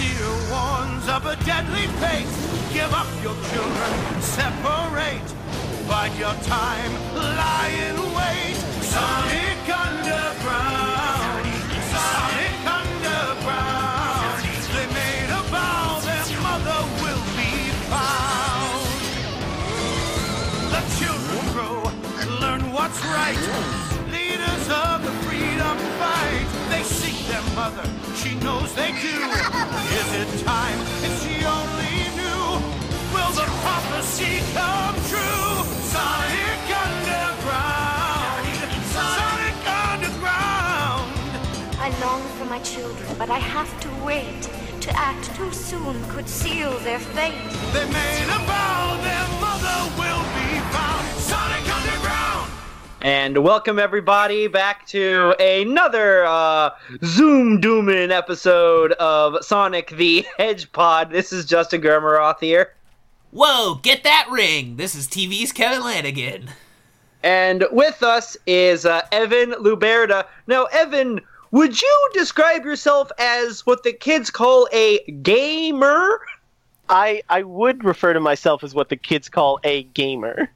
Fear warns of a deadly fate. Give up your children, separate. Bide your time, lie in wait. Sonic Underground. Sonic Underground. They made a vow their mother will be found. The children grow, learn what's right. Leaders of the freedom fight. They seek their mother, they do. Is it time? If she only knew. Will the prophecy come true? Sonic Underground. Sonic Underground. I long for my children, but I have to wait. To act too soon could seal their fate. They made a vow their mother will be found. Sonic Underground. And welcome everybody back to another uh, Zoom Doomin episode of Sonic the Hedge Pod. This is Justin Germeroth here. Whoa, get that ring! This is TV's Kevin Lanigan. And with us is uh, Evan Luberda. Now, Evan, would you describe yourself as what the kids call a gamer? I I would refer to myself as what the kids call a gamer.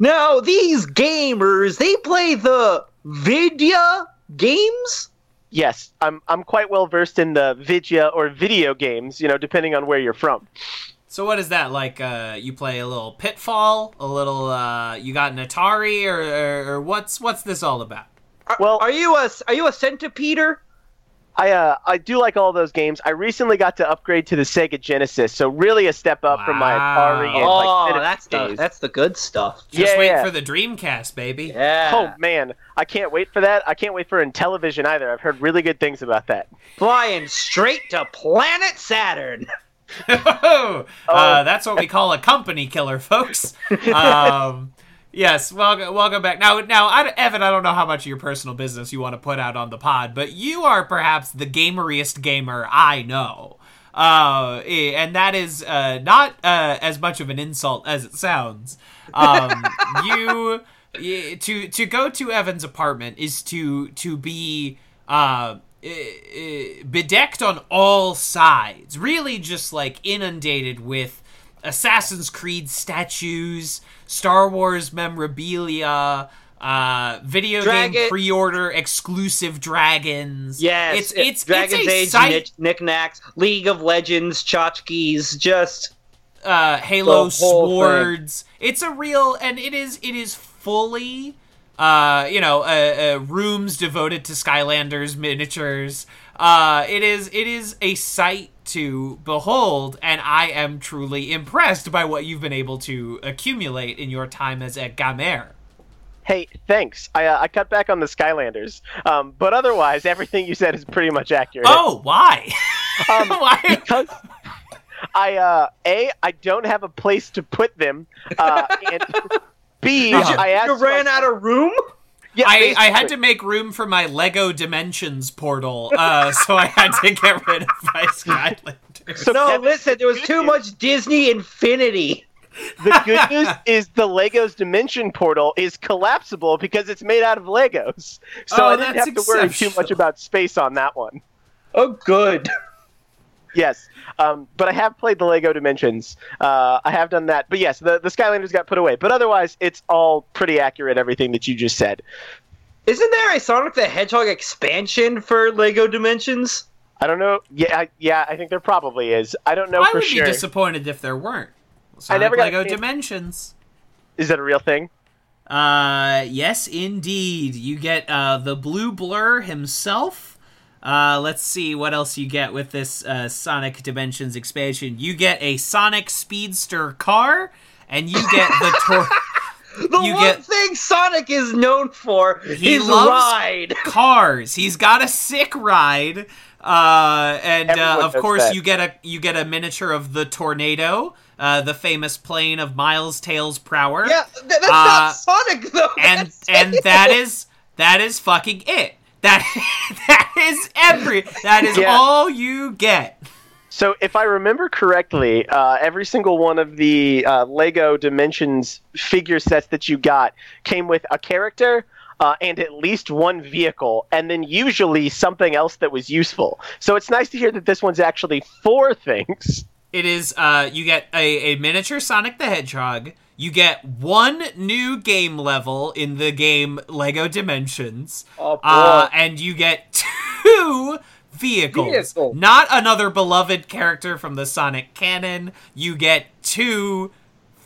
Now, these gamers, they play the Vidya games? Yes, I'm I'm quite well versed in the vidya or video games, you know, depending on where you're from. So what is that like? Uh, you play a little Pitfall, a little. Uh, you got an Atari, or, or, or what's what's this all about? Are, Well- are you a are you a centipeder? I uh I do like all those games. I recently got to upgrade to the Sega Genesis, so really a step up from my Atari and Oh, like Citizen that's the days. that's the good stuff. Just Yeah, wait yeah. for the Dreamcast, baby. Yeah. Oh man, I can't wait for that. I can't wait for Intellivision either. I've heard really good things about that. flying straight to planet Saturn. uh, that's what we call a company killer, folks. Um, yes, welcome, welcome back. Now, now, I, Evan, I don't know how much of your personal business you want to put out on the pod, but you are perhaps the gameriest gamer I know. Uh, eh, and that is uh, not uh, as much of an insult as it sounds. Um, you to to go to Evan's apartment is to to be uh, eh, eh, bedecked on all sides, really just like inundated with Assassin's Creed statues, Star Wars memorabilia, uh, video Dragon- game pre-order exclusive dragons. Yes, it's it's Dragon's it's a Age knickknacks, League of Legends, tchotchkes, just uh, Halo whole thing. swords. It's a real, and it is it is fully, uh, you know, uh, uh, rooms devoted to Skylanders miniatures. Uh, it is it is a sight to behold, and I am truly impressed by what you've been able to accumulate in your time as a gamer. Hey, thanks. I uh, I cut back on the Skylanders, um, but otherwise everything you said is pretty much accurate. Oh, why? Um, why? because I uh a I don't have a place to put them, uh, and b Did you, I asked you ran my- out of room. Yeah, I, I had to make room for my Lego Dimensions portal, uh, so I had to get rid of my Skylanders. So No, Kevin, listen, there was too much Disney Infinity. The good news is the Legos Dimension Portal is collapsible because it's made out of Legos, so Oh, I didn't have to worry too much about space on that one. Oh, good. Yes, um, but I have played the Lego Dimensions. Uh, I have done that, but yes, the the Skylanders got put away. But otherwise, it's all pretty accurate. Everything that you just said. Isn't there a Sonic the Hedgehog expansion for Lego Dimensions? I don't know. Yeah, I, yeah, I think there probably is. I don't know I for would be disappointed if there weren't. Sonic never got Lego a Dimensions. Is that a real thing? Uh, yes, indeed. You get uh the Blue Blur himself. Uh, let's see what else you get with this uh, Sonic Dimensions expansion. You get a Sonic Speedster car, and you get the tor- The You one get- thing Sonic is known for He is loves- ride. cars. He's got a sick ride. Uh, and uh, of course that. you get a you get a miniature of the tornado, uh, the famous plane of Miles Tails Prower. Yeah, that's Uh, not Sonic though. and That's and that is that is fucking it. That that is every that is Yeah. all you get. So, if I remember correctly, uh, every single one of the uh, Lego Dimensions figure sets that you got came with a character, uh, and at least one vehicle, and then usually something else that was useful. So it's nice to hear that this one's actually four things. It is. Uh, you get a, a miniature Sonic the Hedgehog. You get one new game level in the game Lego Dimensions, Oh, uh, and you get two vehicles. Vehicles. Not another beloved character from the Sonic canon. You get two.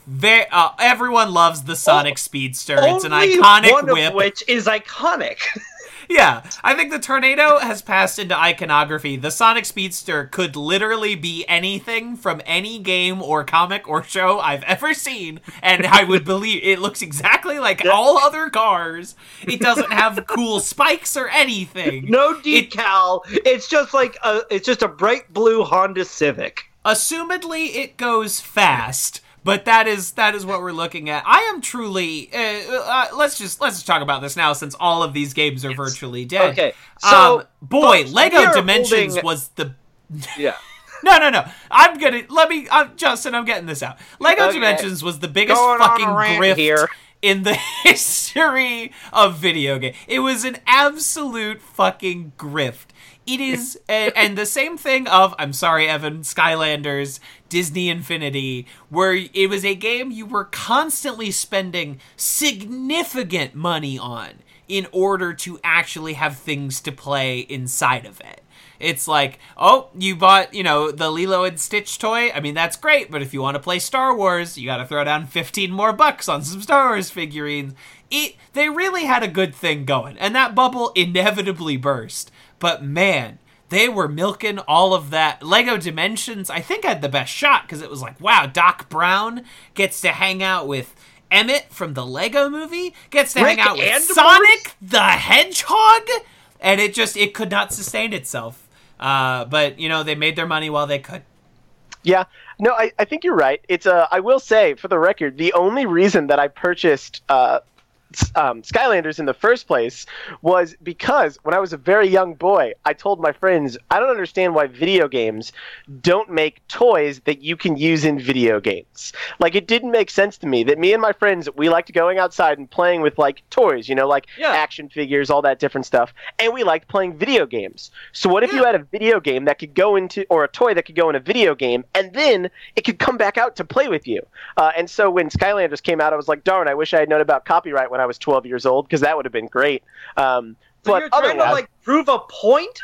Ve- uh, everyone loves the Sonic Speedster. It's an iconic one whip. which is iconic. Yeah, I think the tornado has passed into iconography. The Sonic Speedster could literally be anything from any game or comic or show I've ever seen, and I would believe it looks exactly like all other cars. It doesn't have cool spikes or anything. no decal. it's just like a. It's just a bright blue Honda Civic. Assumedly, it goes fast. But that is that is what we're looking at. I am truly. Uh, uh, let's just let's just talk about this now, since all of these games are virtually dead. Okay, so, um, boy, Lego Dimensions holding- was the Yeah. No, no, no. I'm gonna let me. I'm Justin. I'm getting this out. Lego Okay. Dimensions was the biggest Going fucking grift here. in the history of video game. It was an absolute fucking grift. It is, and the same thing of I'm sorry, Evan, Skylanders, Disney Infinity, where it was a game you were constantly spending significant money on in order to actually have things to play inside of it. It's like, oh, you bought, you know, the Lilo and Stitch toy. I mean, that's great, but if you want to play Star Wars, you got to throw down 15 more bucks on some Star Wars figurines. It they really had a good thing going, and that bubble inevitably burst. But man, they were milking all of that. Lego Dimensions, I think, had the best shot because it was like, wow, Doc Brown gets to hang out with Emmett from the Lego movie, gets to Rick hang out with Sonic the Hedgehog, and it just it could not sustain itself. Uh, but you know they made their money while they could. Yeah, no, I, I think you're right. It's uh, I will say for the record, the only reason that I purchased uh, um, Skylanders in the first place was because when I was a very young boy, I told my friends I don't understand why video games don't make toys that you can use in video games. Like it didn't make sense to me that me and my friends we liked going outside and playing with like toys, you know, like Yeah. action figures, all that different stuff, and we liked playing video games. So what if you had a video game that could go into or a toy that could go in a video game and then it could come back out to play with you? Uh, and so when Skylanders came out, I was like, darn, I wish I had known about copyright when I was 12 years old because that would have been great. Um, So but you're trying to like prove a point.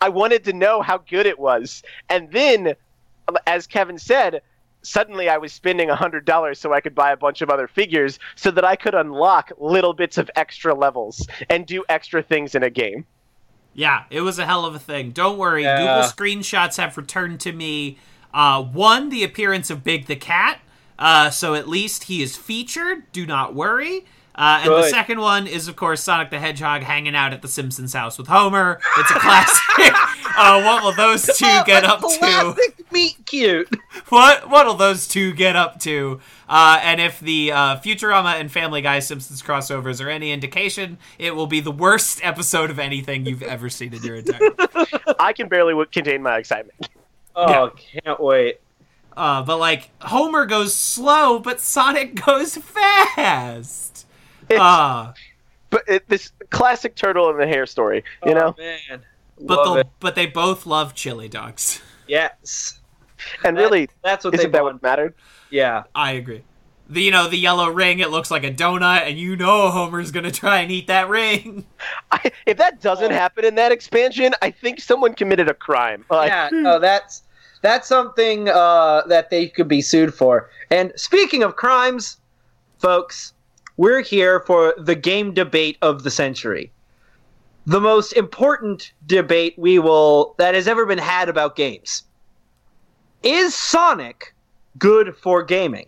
I wanted to know how good it was. And then, as Kevin said, suddenly I was spending $100 so I could buy a bunch of other figures so that I could unlock little bits of extra levels and do extra things in a game. Yeah, it was a hell of a thing. Don't worry, Yeah. Google screenshots have returned to me. Uh, one, the appearance of Big the Cat. Uh, so at least he is featured. Do not worry. Uh, and the second one is, of course, Sonic the Hedgehog hanging out at the Simpsons house with Homer. It's a classic. uh, what will those two get up to? Classic meet cute. What what'll those two get up to? Uh, and if the uh, Futurama and Family Guy Simpsons crossovers are any indication, it will be the worst episode of anything you've ever seen in your entire. Life. I can barely w- contain my excitement. Oh, can't wait. Uh, but like Homer goes slow, but Sonic goes fast. It's, Uh, but it, this classic turtle and the hare story, you know? Oh, man. but the, but they both love chili dogs. Yes. And That- really, that's what isn't they that want. what mattered? Yeah. I agree. The you know the yellow ring, it looks like a donut, and you know Homer's gonna try and eat that ring. I, if that doesn't Oh. happen in that expansion, I think someone committed a crime. Like, yeah. No, that's that's something uh, that they could be sued for. And speaking of crimes, folks, we're here for the game debate of the century. The most important debate we will that has ever been had about games. Is Sonic good for gaming?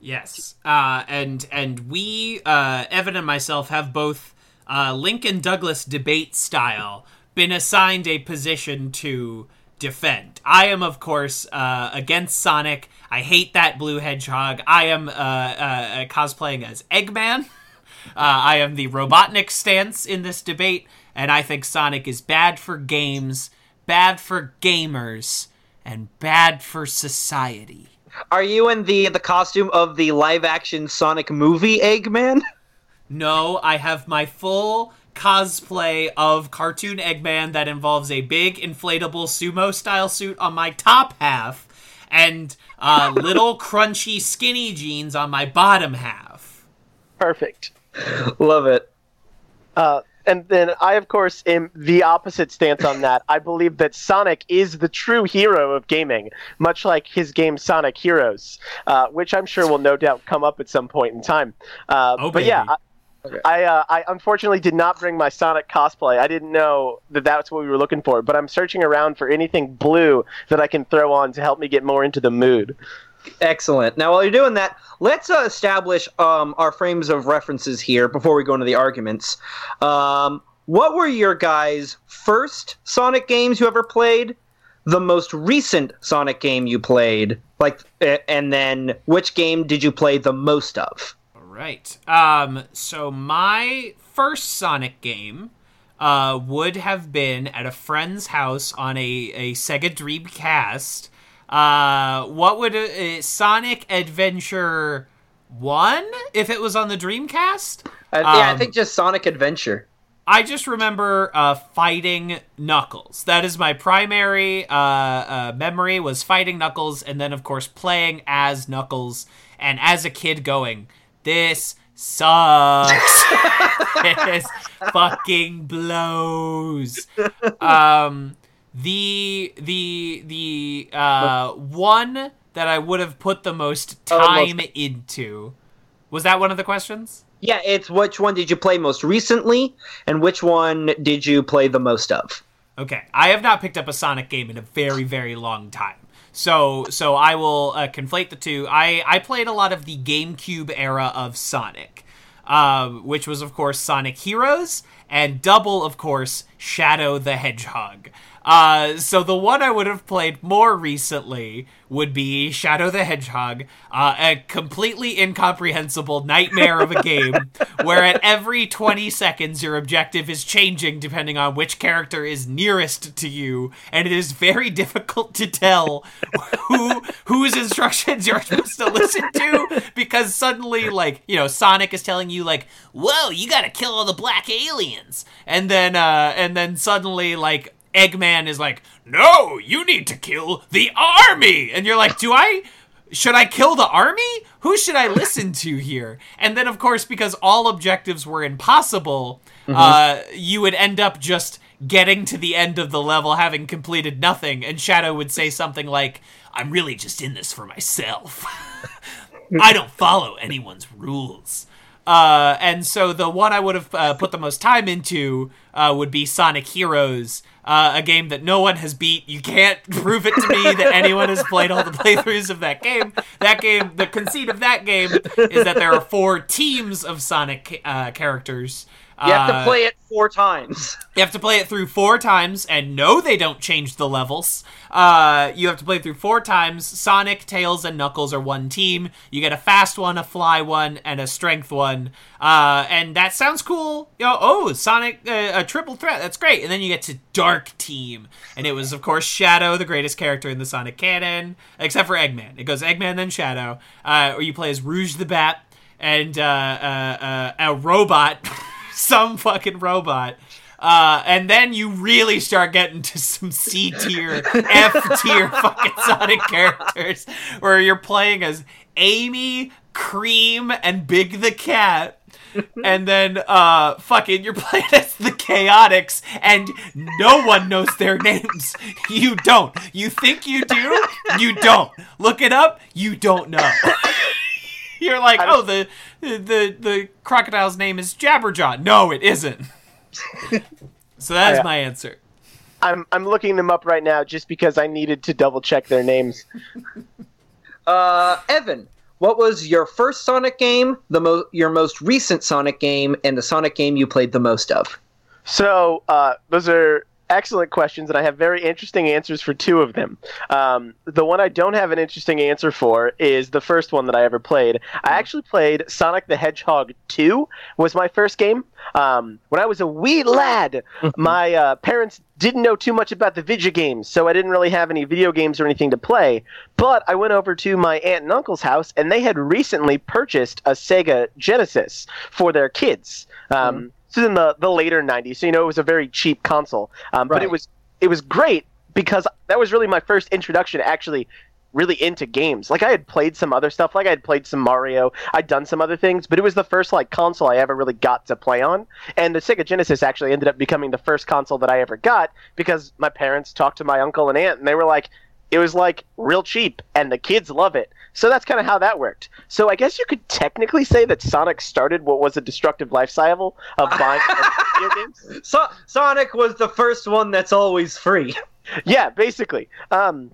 Yes, uh, and and we, uh, Evan and myself, have both uh, Lincoln Douglas debate style been assigned a position to defend. I am, of course, uh, against Sonic. I hate that blue hedgehog. I am uh, uh, cosplaying as Eggman. Uh, I am the Robotnik stance in this debate, and I think Sonic is bad for games, bad for gamers, and bad for society. Are you in the the costume of the live action Sonic movie Eggman? No, I have my full cosplay of cartoon Eggman that involves a big inflatable sumo style suit on my top half and uh, little crunchy skinny jeans on my bottom half. Perfect. Love it. Uh, and then I, of course, am the opposite stance on that. I believe that Sonic is the true hero of gaming, much like his game Sonic Heroes, uh, which I'm sure will no doubt come up at some point in time. Uh, Oh, but yeah, I, I, uh, I unfortunately did not bring my Sonic cosplay. I didn't know that that's what we were looking for, but I'm searching around for anything blue that I can throw on to help me get more into the mood. Excellent. Now, while you're doing that, let's uh, establish um, our frames of references here before we go into the arguments. Um, what were your guys' first Sonic games you ever played? The most recent Sonic game you played, like, and then which game did you play the most of? Right. Um, so my first Sonic game uh, would have been at a friend's house on a, a Sega Dreamcast. Uh, what would uh, Sonic Adventure One if it was on the Dreamcast? Uh, yeah, I Um, think just Sonic Adventure. I just remember uh, fighting Knuckles. That is my primary uh, uh, memory was fighting Knuckles, and then of course playing as Knuckles, and as a kid going, "This sucks. this fucking blows." Um, the the the uh, one that I would have put the most Oh, most- time into was that one of the questions. Yeah, it's which one did you play most recently, and which one did you play the most of? Okay, I have not picked up a Sonic game in a very, very long time. So, so I will uh, conflate the two. I I played a lot of the GameCube era of Sonic, um, which was of course Sonic Heroes, and double, of course, Shadow the Hedgehog. Uh, so the one I would have played more recently would be Shadow the Hedgehog, uh, a completely incomprehensible nightmare of a game where at every 20 seconds your objective is changing depending on which character is nearest to you, and it is very difficult to tell who whose instructions you're supposed to listen to because suddenly, like, you know, Sonic is telling you like, "Whoa, you gotta kill all the black aliens," and then, uh, and then suddenly, like. Eggman is like, no, you need to kill the army. And you're like, do I, should I kill the army? Who should I listen to here? And then, of course, because all objectives were impossible, uh, you would end up just getting to the end of the level having completed nothing. And Shadow would say something like, I'm really just in this for myself. I don't follow anyone's rules. Uh, and so the one I would have uh, put the most time into uh, would be Sonic Heroes, uh, a game that no one has beat. You can't prove it to me that anyone has played all the playthroughs of that game. That game, the conceit of that game is that there are four teams of Sonic uh, characters. You have to Uh, play it four times. you have to play it through four times, and no, they don't change the levels. Uh, you have to play through four times. Sonic, Tails, and Knuckles are one team. You get a fast one, a fly one, and a strength one. Uh, and that sounds cool. You know, oh, Sonic, uh, a triple threat. That's great. And then you get to Dark Team, and it was of course Shadow, the greatest character in the Sonic canon, except for Eggman. It goes Eggman then Shadow. Uh, or you play as Rouge the Bat and uh, uh, uh, a robot. some fucking robot. Uh, and then you really start getting to some C tier, F tier fucking Sonic characters where you're playing as Amy, Cream, and Big the Cat. And then, uh, fucking, you're playing as the Chaotix, and no one knows their names. You don't. You think you do? You don't. Look it up. You don't know. You're like, oh, the the the crocodile's name is Jabberjaw. No, it isn't. so that is Yeah. my answer. I'm I'm looking them up right now just because I needed to double check their names. Uh, Evan, what was your first Sonic game, the mo- your most recent Sonic game, and the Sonic game you played the most of? So uh, those are excellent questions, and I have very interesting answers for two of them. Um, the one I don't have an interesting answer for is the first one that I ever played. I actually played Sonic the Hedgehog 2 was my first game. Um, when I was a wee lad, my uh, parents didn't know too much about the video games, so I didn't really have any video games or anything to play. But I went over to my aunt and uncle's house, and they had recently purchased a Sega Genesis for their kids. Um, This is in the, the later '90s, so you know it was a very cheap console. Um, But it was it was great because that was really my first introduction actually really into games. Like I had played some other stuff, like I had played some Mario, I'd done some other things, but it was the first like console I ever really got to play on. And the Sega Genesis actually ended up becoming the first console that I ever got because my parents talked to my uncle and aunt and they were like it was like real cheap and the kids love it. So that's kind of how that worked. So I guess you could technically say that Sonic started what was a destructive lifestyle of buying video games. So- Sonic was the first one that's always free. Yeah, basically. Um,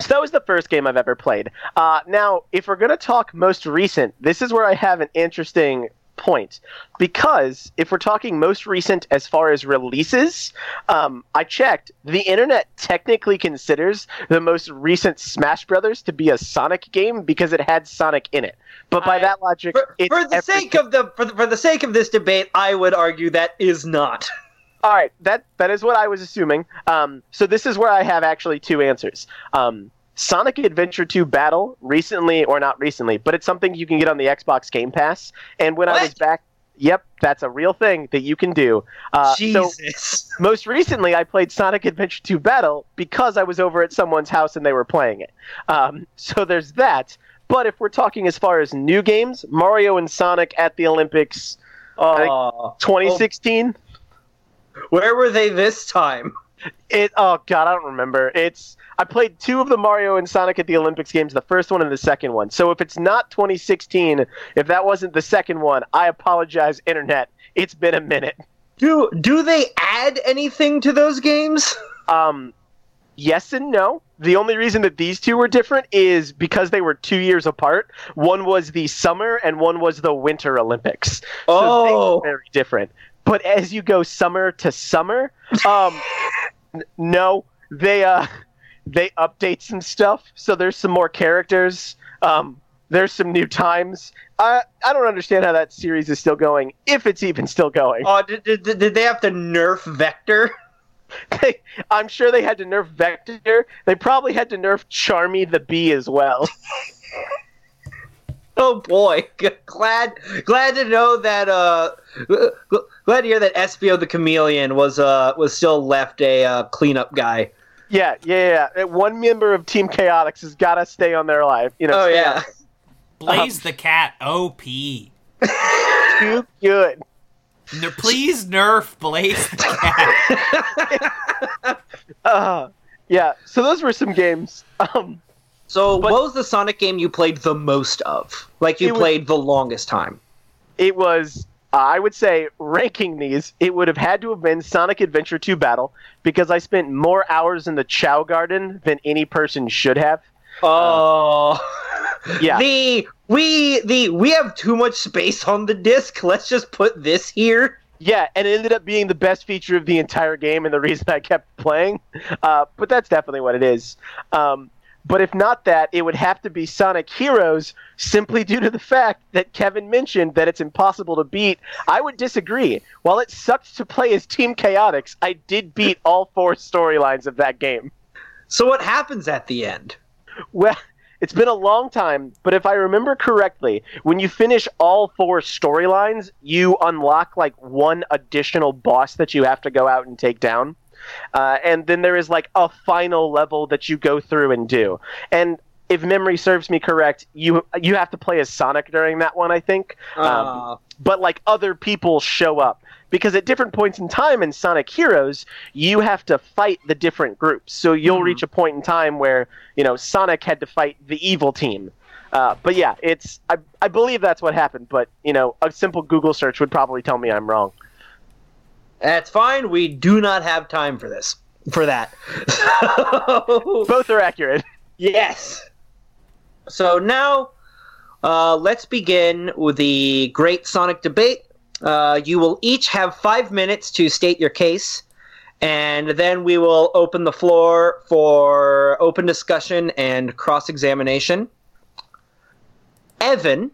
so that was the first game I've ever played. Uh, now, if we're going to talk most recent, this is where I have an interesting point. Because if we're talking most recent as far as releases, um, I checked. The internet technically considers the most recent Smash Brothers to be a Sonic game because it had Sonic in it. But by I- that logic, For, for the sake of the for, the for the sake of this debate, I would argue that is not. All right, that that is what I was assuming. Um, so this is where I have actually two answers. Um, Sonic Adventure 2 Battle recently, or not recently, but it's something you can get on the Xbox Game Pass. And when I was back, yep, that's a real thing that you can do. Uh, so most recently, I played Sonic Adventure 2 Battle because I was over at someone's house and they were playing it. Um, so there's that. But if we're talking as far as new games, Mario and Sonic at the Olympics Aw. 2016. where were they this time? It oh god, I don't remember. It's I played two of the Mario and Sonic at the Olympics games, the first one and the second one. So if it's not 2016, if that wasn't the second one, I apologize, internet. It's been a minute. Do do they add anything to those games? Um, yes and no. The only reason that these two were different is because they were two years apart. One was the summer and one was the winter Olympics. So they were Oh. very different. But as you go summer to summer, um, no, they uh, they update some stuff. So there's some more characters. Um, there's some new times. I I don't understand how that series is still going, if it's even still going. Oh, did, did, did they have to nerf Vector? They, I'm sure they had to nerf Vector. They probably had to nerf Charmy the Bee as well. Oh boy, glad glad to know that. Uh, glad to hear that Espio the Chameleon was uh was still left a uh, cleanup guy. yeah, yeah, yeah. One member of Team Chaotix has got to stay on their life. You know, Oh yeah. Blaze the cat, OP. on- too good. N- please nerf Blaze the cat. Uh, yeah. So those were some games. Um, So, what was the Sonic game you played the most of? Like you It was- played the longest time? it was. Uh, I would say ranking these, it would have had to have been Sonic Adventure 2 Battle because I spent more hours in the Chao Garden than any person should have. Oh, Yeah. The we the we have too much space on the disc. Let's just put this here. Yeah, and it ended up being the best feature of the entire game and the reason I kept playing. Uh, but that's definitely what it is. Um, but if not that, it would have to be Sonic Heroes simply due to the fact that Kevin mentioned that it's impossible to beat. I would disagree. While it sucked to play as Team Chaotix, I did beat all four storylines of that game. So what happens at the end? Well, it's been a long time, but if I remember correctly, when you finish all four storylines, you unlock like one additional boss that you have to go out and take down. Uh, and then there is like a final level that you go through and do. And if memory serves me correct, you you have to play as Sonic during that one, I think. Um, Uh, but like other people show up because at different points in time in Sonic Heroes, you have to fight the different groups. So you'll reach a point in time where you know Sonic had to fight the evil team. Uh, but yeah, it's I, I believe that's what happened. But you know, a simple Google search would probably tell me I'm wrong. That's fine. We do not have time for this. For that. Both are accurate. yes. So now, uh, let's begin with the great Sonic debate. Uh, you will each have five minutes to state your case, and then we will open the floor for open discussion and cross examination. Evan,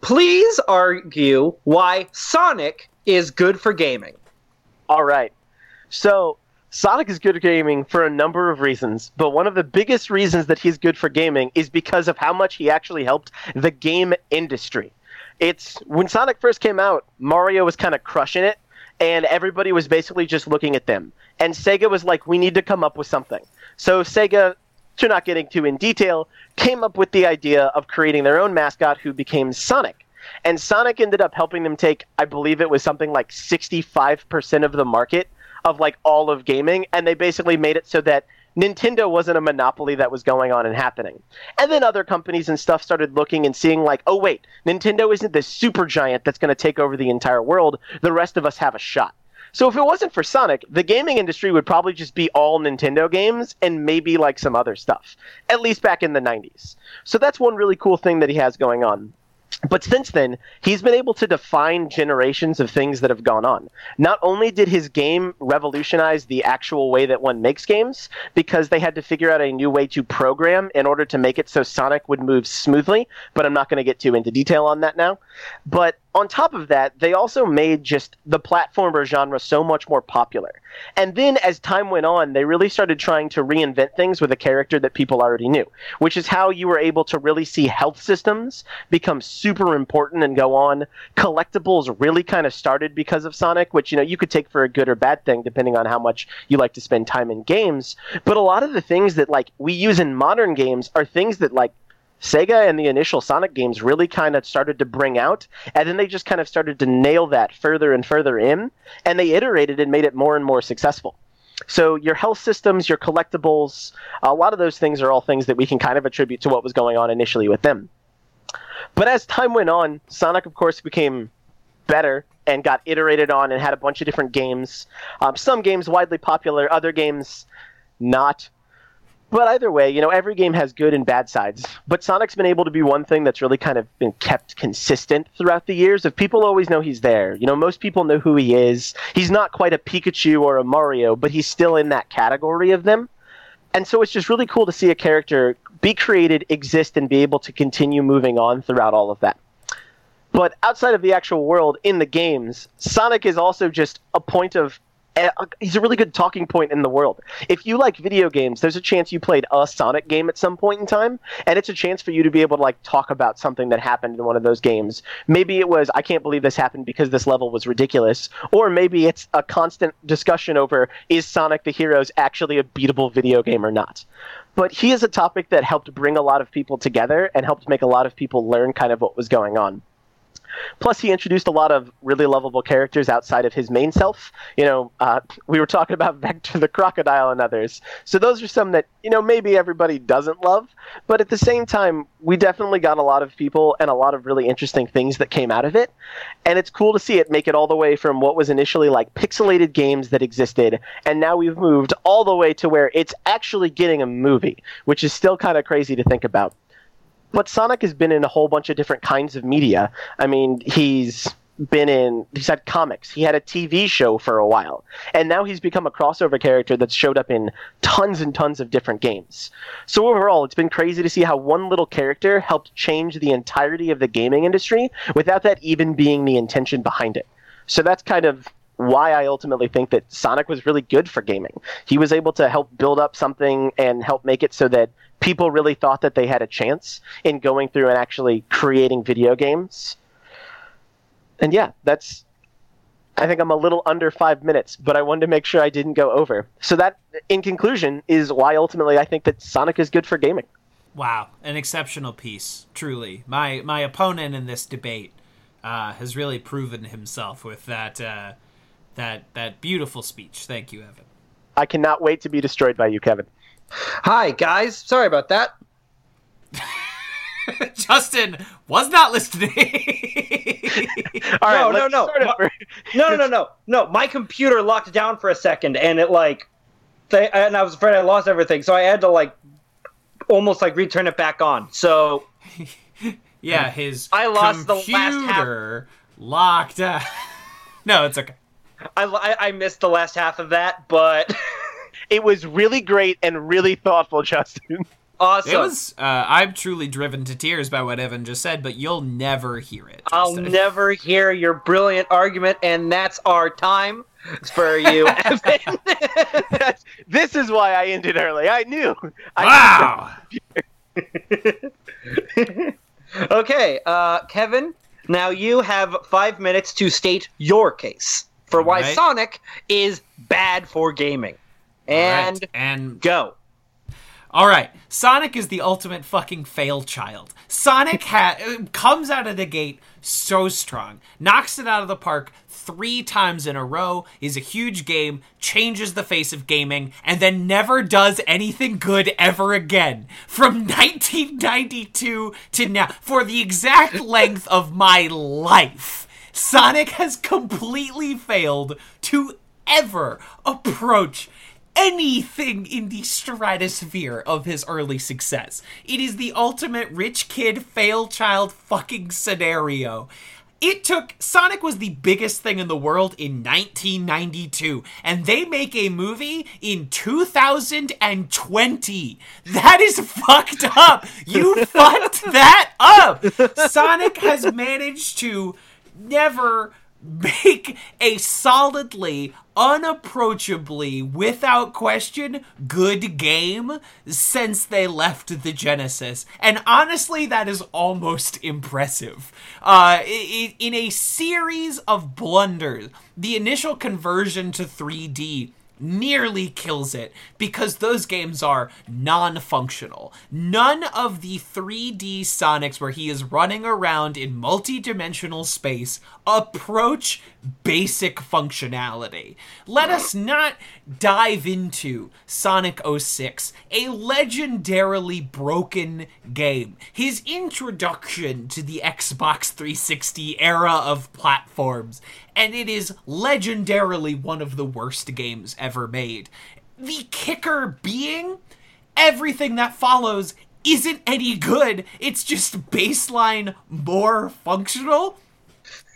please argue why Sonic is good for gaming? All right. So Sonic is good at gaming for a number of reasons, but one of the biggest reasons that he's good for gaming is because of how much he actually helped the game industry. It's when Sonic first came out, Mario was kind of crushing it, and everybody was basically just looking at them. And Sega was like, we need to come up with something. So Sega, to not getting too in detail, came up with the idea of creating their own mascot who became Sonic. And Sonic ended up helping them take, I believe it was something like 65% of the market of like all of gaming, and they basically made it so that Nintendo wasn't a monopoly that was going on and happening. And then other companies and stuff started looking and seeing like, oh wait, Nintendo isn't this super giant that's going to take over the entire world. The rest of us have a shot. So if it wasn't for Sonic, the gaming industry would probably just be all Nintendo games and maybe like some other stuff. At least back in the 90s. So that's one really cool thing that he has going on. But since then, he's been able to define generations of things that have gone on. Not only did his game revolutionize the actual way that one makes games, because they had to figure out a new way to program in order to make it so Sonic would move smoothly, but I'm not going to get too into detail on that now. But on top of that, they also made just the platformer genre so much more popular. And then as time went on, they really started trying to reinvent things with a character that people already knew, which is how you were able to really see health systems become super important and go on. Collectibles really kind of started because of Sonic, which you know you could take for a good or bad thing depending on how much you like to spend time in games. But a lot of the things that like we use in modern games are things that like Sega and the initial Sonic games really kind of started to bring out, and then they just kind of started to nail that further and further in, and they iterated and made it more and more successful. So your health systems, your collectibles, a lot of those things are all things that we can kind of attribute to what was going on initially with them. But as time went on, Sonic, of course, became better and got iterated on and had a bunch of different games. Um, some games widely popular, other games not. But either way, you know, every game has good and bad sides. But Sonic's been able to be one thing that's really kind of been kept consistent throughout the years. If people always know he's there, you know, most people know who he is. He's not quite a Pikachu or a Mario, but he's still in that category of them. And so it's just really cool to see a character be created, exist, and be able to continue moving on throughout all of that. But outside of the actual world in the games, Sonic is also just a point of he's a really good talking point in the world. If you like video games, there's a chance you played a Sonic game at some point in time, and it's a chance for you to be able to like talk about something that happened in one of those games. Maybe it was I can't believe this happened because this level was ridiculous, or maybe it's a constant discussion over is Sonic the Heroes actually a beatable video game or not. But he is a topic that helped bring a lot of people together and helped make a lot of people learn kind of what was going on. Plus, he introduced a lot of really lovable characters outside of his main self. You know, uh, we were talking about Vector the Crocodile and others. So those are some that, you know, maybe everybody doesn't love. But at the same time, we definitely got a lot of people and a lot of really interesting things that came out of it. And it's cool to see it make it all the way from what was initially like pixelated games that existed. And now we've moved all the way to where it's actually getting a movie, which is still kind of crazy to think about but Sonic has been in a whole bunch of different kinds of media. I mean, he's been in he's had comics. He had a tv show for a while. And now he's become a crossover character that's showed up in tons and tons of different games. So overall it's been crazy to see how one little character helped change the entirety of the gaming industry without that even being the intention behind it. So that's kind of why I ultimately think that Sonic was really good for gaming. He was able to help build up something and help make it so that people really thought that they had a chance in going through and actually creating video games. And yeah, that's. I think I'm a little under five minutes, but I wanted to make sure I didn't go over. So that, in conclusion, is why ultimately I think that Sonic is good for gaming. Wow, an exceptional piece, truly. My my opponent in this debate uh, has really proven himself with that uh, that that beautiful speech. Thank you, Evan. I cannot wait to be destroyed by you, Kevin. Hi, guys. Sorry about that. Justin was not listening. All right, no, no, no. no, no, no, no, no. My computer locked down for a second, and it like, th- and I was afraid I lost everything, so I had to like, almost like return it back on. So, yeah, his I lost the computer last half. locked. out. no, it's okay. I, I I missed the last half of that, but It was really great and really thoughtful, Justin. awesome. It was. Uh, I'm truly driven to tears by what Evan just said, but you'll never hear it. I'll never hear your brilliant argument, and that's our time for you, Evan. this is why I ended early. I knew. I Wow. okay, uh, Kevin. Now you have five minutes to state your case for why Right. Sonic is bad for gaming, and Right. and go. All right, Sonic is the ultimate fucking fail child. Sonic ha- comes out of the gate so strong, knocks it out of the park three times in a row, is a huge game, changes the face of gaming, and then never does anything good ever again. From 1992 to now, for the exact length of my life, Sonic has completely failed to ever approach anything in the stratosphere of his early success. It is the ultimate rich kid fail child fucking scenario. It took Sonic was the biggest thing in the world in 1992 and they make a movie in 2020. That is fucked up. You fucked that up. Sonic has managed to never make a solidly, unapproachably, without question, good game since they left the Genesis. And honestly, that is almost impressive. Uh, in a series of blunders, the initial conversion to 3D nearly kills it because those games are non-functional. None of the 3D Sonics where he is running around in multi-dimensional space approach basic functionality. Let us not dive into Sonic 06, a legendarily broken game. His introduction to the Xbox 360 era of platforms, and it is legendarily one of the worst games ever made. The kicker being everything that follows isn't any good. It's just baseline more functional.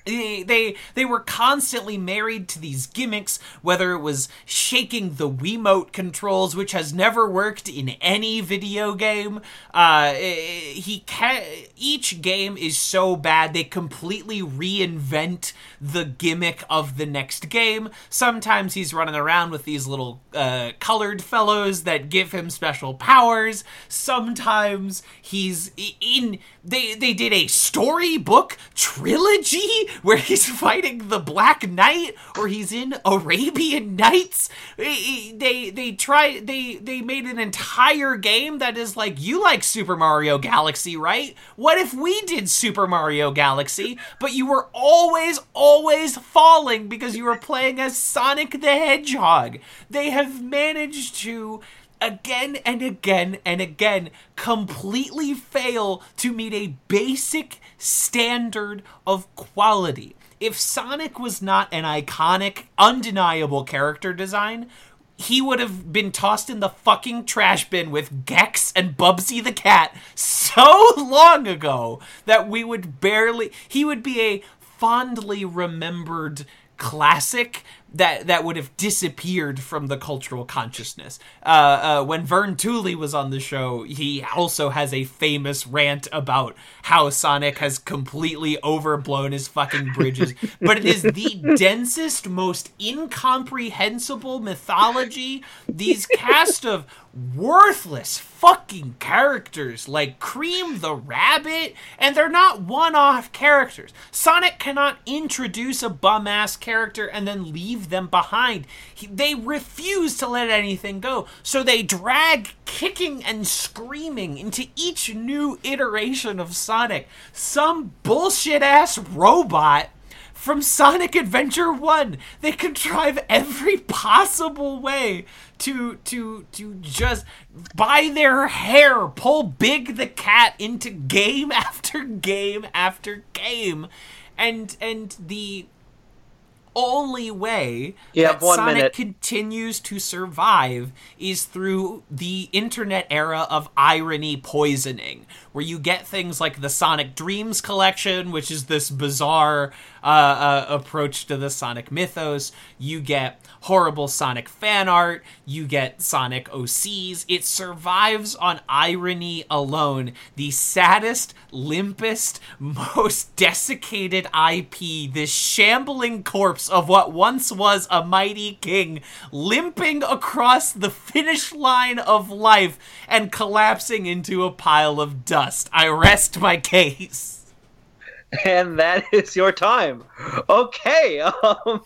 They, they they were constantly married to these gimmicks, whether it was shaking the Wiimote controls, which has never worked in any video game. Uh, he ca- each game is so bad they completely reinvent the gimmick of the next game. Sometimes he's running around with these little uh, colored fellows that give him special powers. Sometimes he's in. They they did a storybook trilogy where he's fighting the Black Knight, or he's in Arabian Nights. They they try they they made an entire game that is like you like Super Mario Galaxy, right? What if we did Super Mario Galaxy, but you were always always falling because you were playing as Sonic the Hedgehog? They have managed to again and again and again completely fail to meet a basic standard of quality. If Sonic was not an iconic, undeniable character design, he would have been tossed in the fucking trash bin with Gex and Bubsy the cat so long ago that we would barely he would be a fondly remembered classic that that would have disappeared from the cultural consciousness. Uh, uh, when Vern Tooley was on the show, he also has a famous rant about how Sonic has completely overblown his fucking bridges. but it is the densest, most incomprehensible mythology. These cast of worthless fucking characters like Cream the Rabbit, and they're not one off characters. Sonic cannot introduce a bum ass character and then leave them behind. He, they refuse to let anything go, so they drag kicking and screaming into each new iteration of Sonic. Some bullshit ass robot from Sonic Adventure 1. They contrive every possible way to to to just by their hair pull Big the cat into game after game after game. And and the only way You that Sonic minute. continues to survive is through the internet era of irony poisoning, where you get things like the Sonic Dreams collection, which is this bizarre uh, uh, approach to the Sonic mythos. You get horrible Sonic fan art. You get Sonic OCs. It survives on irony alone. The saddest, limpest, most desiccated IP. This shambling corpse of what once was a mighty king, limping across the finish line of life and collapsing into a pile of dust. I rest my case. And that is your time. Okay. Um,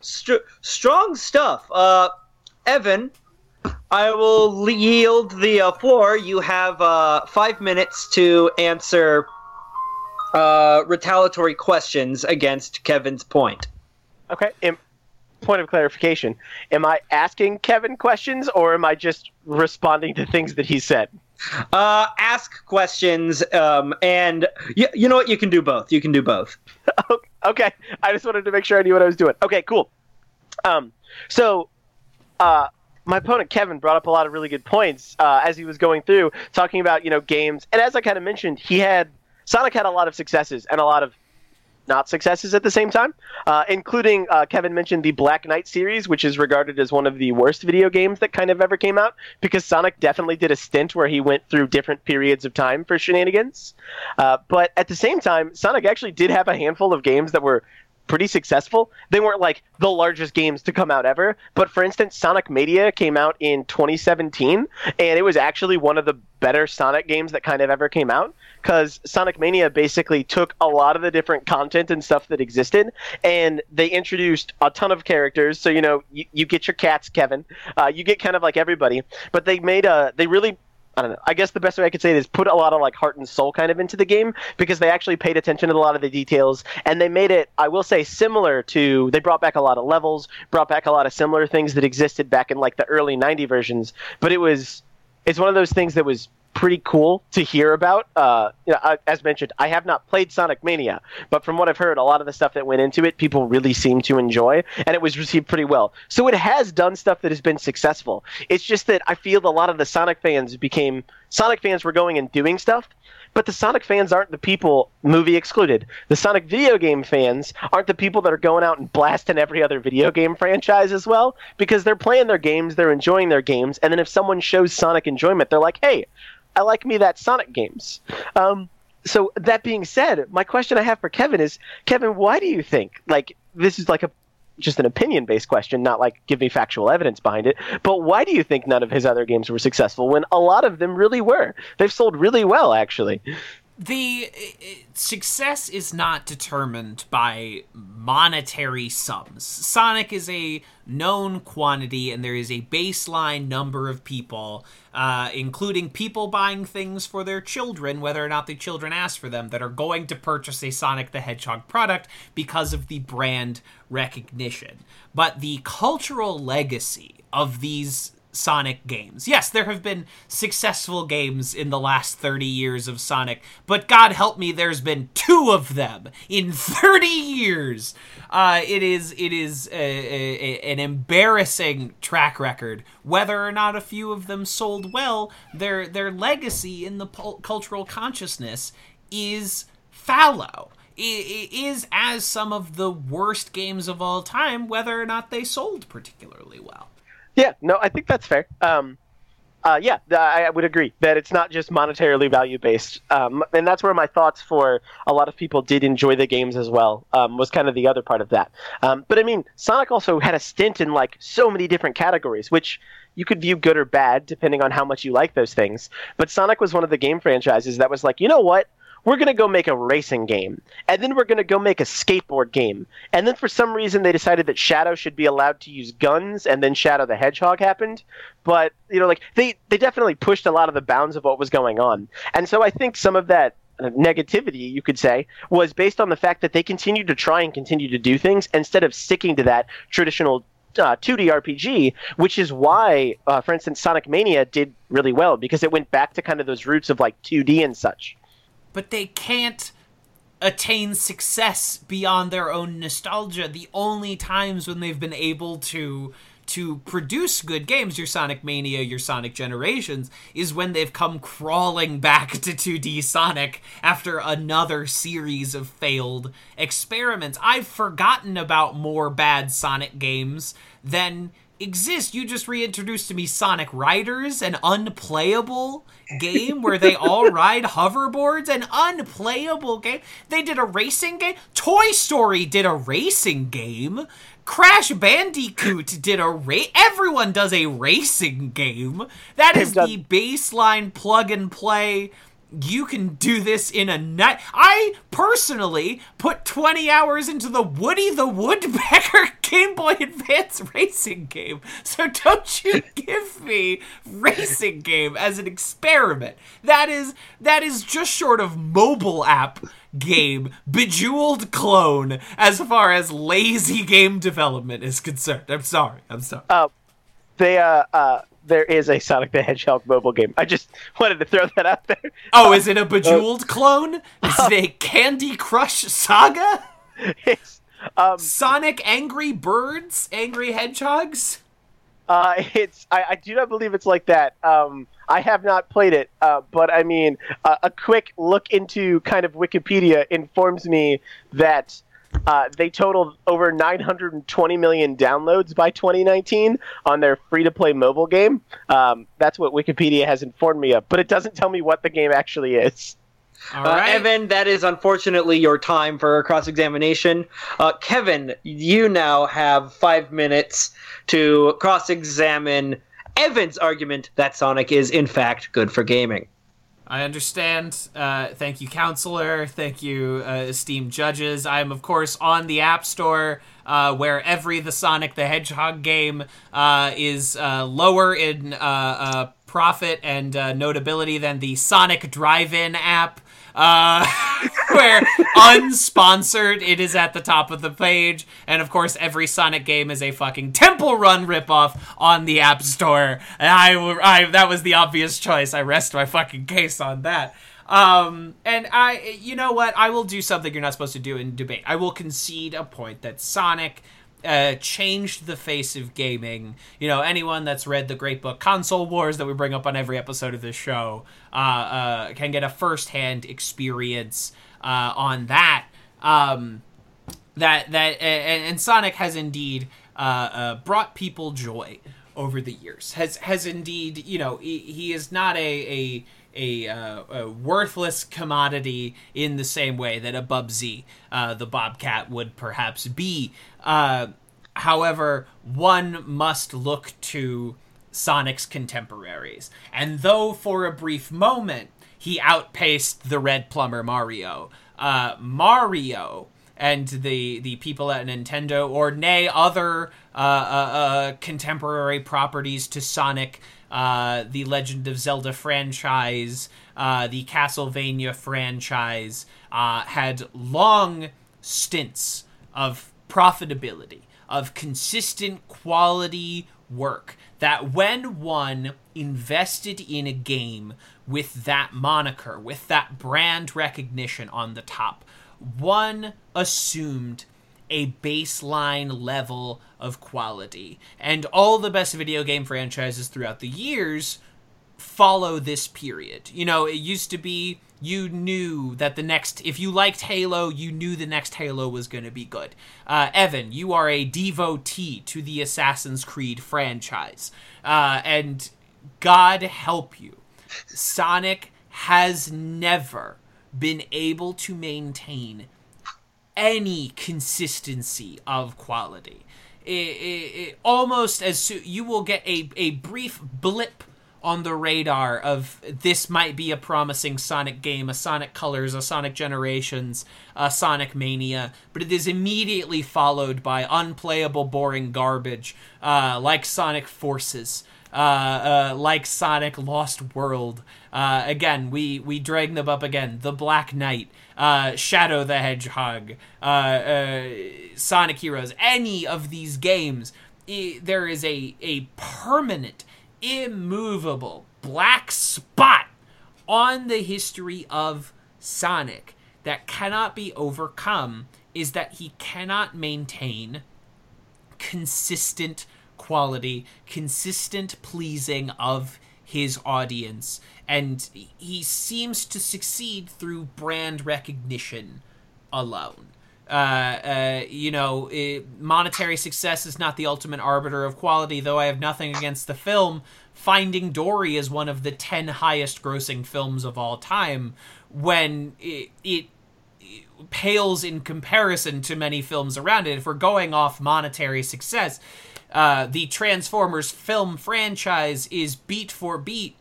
str- strong stuff. Uh, Evan, I will yield the uh, floor. You have uh, five minutes to answer uh, retaliatory questions against Kevin's point. Okay. In point of clarification, am I asking Kevin questions or am I just responding to things that he said? Uh, ask questions, um, and y- you know what? You can do both. You can do both. okay. I just wanted to make sure I knew what I was doing. Okay, cool. Um, so, uh, my opponent Kevin brought up a lot of really good points uh, as he was going through, talking about you know games, and as I kind of mentioned, he had Sonic had a lot of successes and a lot of not successes at the same time, uh, including uh, Kevin mentioned the Black Knight series, which is regarded as one of the worst video games that kind of ever came out because Sonic definitely did a stint where he went through different periods of time for shenanigans. Uh, but at the same time, Sonic actually did have a handful of games that were pretty successful. They weren't like the largest games to come out ever, but for instance, Sonic Mania came out in 2017, and it was actually one of the better Sonic games that kind of ever came out because Sonic Mania basically took a lot of the different content and stuff that existed, and they introduced a ton of characters. So you know, you, you get your cats, Kevin. Uh, you get kind of like everybody, but they made a they really I don't know. I guess the best way I could say it is put a lot of like heart and soul kind of into the game because they actually paid attention to a lot of the details and they made it, I will say, similar to. They brought back a lot of levels, brought back a lot of similar things that existed back in like the early '90 versions. But it was, it's one of those things that was pretty cool to hear about. Uh, you know, I, as mentioned, I have not played Sonic Mania, but from what I've heard, a lot of the stuff that went into it, people really seem to enjoy, and it was received pretty well. So it has done stuff that has been successful. It's just that I feel a lot of the Sonic fans became Sonic fans were going and doing stuff. But the Sonic fans aren't the people, movie excluded. The Sonic video game fans aren't the people that are going out and blasting every other video game franchise as well, because they're playing their games, they're enjoying their games, and then if someone shows Sonic enjoyment, they're like, hey, I like me that Sonic games. Um, so that being said, my question I have for Kevin is, Kevin, why do you think like this is like a just an opinion based question, not like give me factual evidence behind it. But why do you think none of his other games were successful when a lot of them really were? They've sold really well, actually. The success is not determined by monetary sums. Sonic is a known quantity, and there is a baseline number of people, uh, including people buying things for their children, whether or not the children ask for them, that are going to purchase a Sonic the Hedgehog product because of the brand recognition. But the cultural legacy of these Sonic games. Yes, there have been successful games in the last 30 years of Sonic, but God help me, there's been two of them in 30 years. Uh, it is it is a, a, an embarrassing track record. Whether or not a few of them sold well, their their legacy in the pul- cultural consciousness is fallow. It is as some of the worst games of all time, whether or not they sold particularly well. Yeah, no, I think that's fair. Um, uh, yeah, I would agree that it's not just monetarily value based, um, and that's where my thoughts for a lot of people did enjoy the games as well. Um, was kind of the other part of that. Um, but I mean, Sonic also had a stint in like so many different categories, which you could view good or bad depending on how much you like those things. But Sonic was one of the game franchises that was like, you know what? We're going to go make a racing game. And then we're going to go make a skateboard game. And then for some reason they decided that Shadow should be allowed to use guns and then Shadow the Hedgehog happened. But, you know, like they they definitely pushed a lot of the bounds of what was going on. And so I think some of that negativity, you could say, was based on the fact that they continued to try and continue to do things instead of sticking to that traditional uh, 2D RPG, which is why, uh, for instance, Sonic Mania did really well because it went back to kind of those roots of like 2D and such but they can't attain success beyond their own nostalgia. The only times when they've been able to to produce good games, your Sonic Mania, your Sonic Generations, is when they've come crawling back to 2D Sonic after another series of failed experiments. I've forgotten about more bad Sonic games than exist. You just reintroduced to me Sonic Riders, an unplayable game where they all ride hoverboards, an unplayable game. They did a racing game. Toy Story did a racing game. Crash Bandicoot did a race. Everyone does a racing game. That is the baseline plug and play. You can do this in a night. I personally put 20 hours into the Woody the Woodpecker Game Boy Advance racing game. So don't you give me racing game as an experiment. That is that is just short of mobile app game bejeweled clone as far as lazy game development is concerned. I'm sorry. I'm sorry. Uh, they uh, uh there is a Sonic the Hedgehog mobile game. I just wanted to throw that out there. Oh, is it a bejeweled clone? Is it a Candy Crush saga? It's um, Sonic Angry Birds? Angry Hedgehogs? uh, it's I, I do not believe it's like that. Um, I have not played it, uh, but I mean, uh, a quick look into kind of Wikipedia informs me that uh, they totaled over 920 million downloads by 2019 on their free-to-play mobile game. Um, that's what Wikipedia has informed me of, but it doesn't tell me what the game actually is. All Uh. Evan, that is unfortunately your time for cross examination. Uh, Kevin, you now have five minutes to cross examine Evan's argument that Sonic is, in fact, good for gaming. I understand. Uh, thank you, counselor. Thank you, uh, esteemed judges. I am, of course, on the App Store, uh, where every the Sonic the Hedgehog game uh, is uh, lower in uh, profit and notability than the Sonic Drive-In app. Uh, where unsponsored it is at the top of the page. And of course every sonic game is a fucking temple run ripoff on the app store. And I, I that was the obvious choice. I rest my fucking case on that. Um and i you know what? I will do something you're not supposed to do in debate. I will concede a point that sonic uh, changed the face of gaming. You know, anyone that's read the great book Console Wars that we bring up on every episode of this show uh, uh, can get a firsthand experience uh, on that. Um, that that and, and Sonic has indeed uh, brought people joy over the years. Has has indeed, you know, he, he is not a a a, uh, a worthless commodity in the same way that a Bubsy, uh, the Bobcat, would perhaps be. Uh, however, one must look to Sonic's contemporaries, and though for a brief moment he outpaced the Red Plumber Mario, uh, Mario and the the people at Nintendo or nay other uh, uh, uh, contemporary properties to Sonic, uh, the Legend of Zelda franchise, the Castlevania franchise, had long stints of profitability, of consistent quality work. That when one invested in a game with that moniker, with that brand recognition on the top, one assumed a baseline level of quality. And all the best video game franchises throughout the years follow this period. You know, it used to be you knew that the next, if you liked Halo, you knew the next Halo was going to be good. Uh, Evan, you are a devotee to the Assassin's Creed franchise. Uh, and God help you, Sonic has never been able to maintain any consistency of quality. It, it, it almost as soon you will get a, a brief blip on the radar of this might be a promising Sonic game, a Sonic Colors, a Sonic Generations, a Sonic Mania, but it is immediately followed by unplayable, boring garbage uh, like Sonic Forces. Uh, uh, like Sonic Lost World. Uh, again, we we drag them up again. The Black Knight, uh, Shadow the Hedgehog, uh, uh, Sonic Heroes. Any of these games, there is a a permanent, immovable black spot on the history of Sonic that cannot be overcome. Is that he cannot maintain consistent quality, consistent pleasing of his audience, and he seems to succeed through brand recognition alone. Uh, uh, you know, it, monetary success is not the ultimate arbiter of quality, though I have nothing against the film. Finding Dory is one of the 10 highest grossing films of all time when it, it pales in comparison to many films around it. If we're going off monetary success, uh, the Transformers film franchise is beat for beat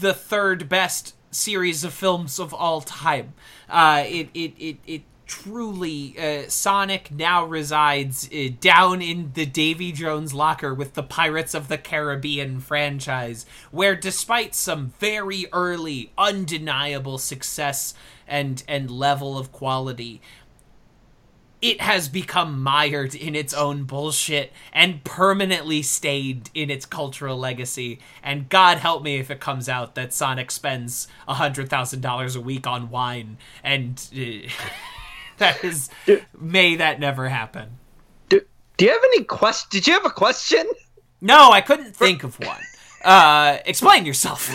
the third best series of films of all time. Uh, it, it, it, it truly uh, Sonic now resides uh, down in the Davy Jones locker with the Pirates of the Caribbean franchise, where despite some very early, undeniable success and and level of quality, it has become mired in its own bullshit and permanently stayed in its cultural legacy. And God help me if it comes out that Sonic spends a hundred thousand dollars a week on wine and. Uh, that is may that never happen. Do, do you have any question? Did you have a question? No, I couldn't think of one. Uh, explain yourself.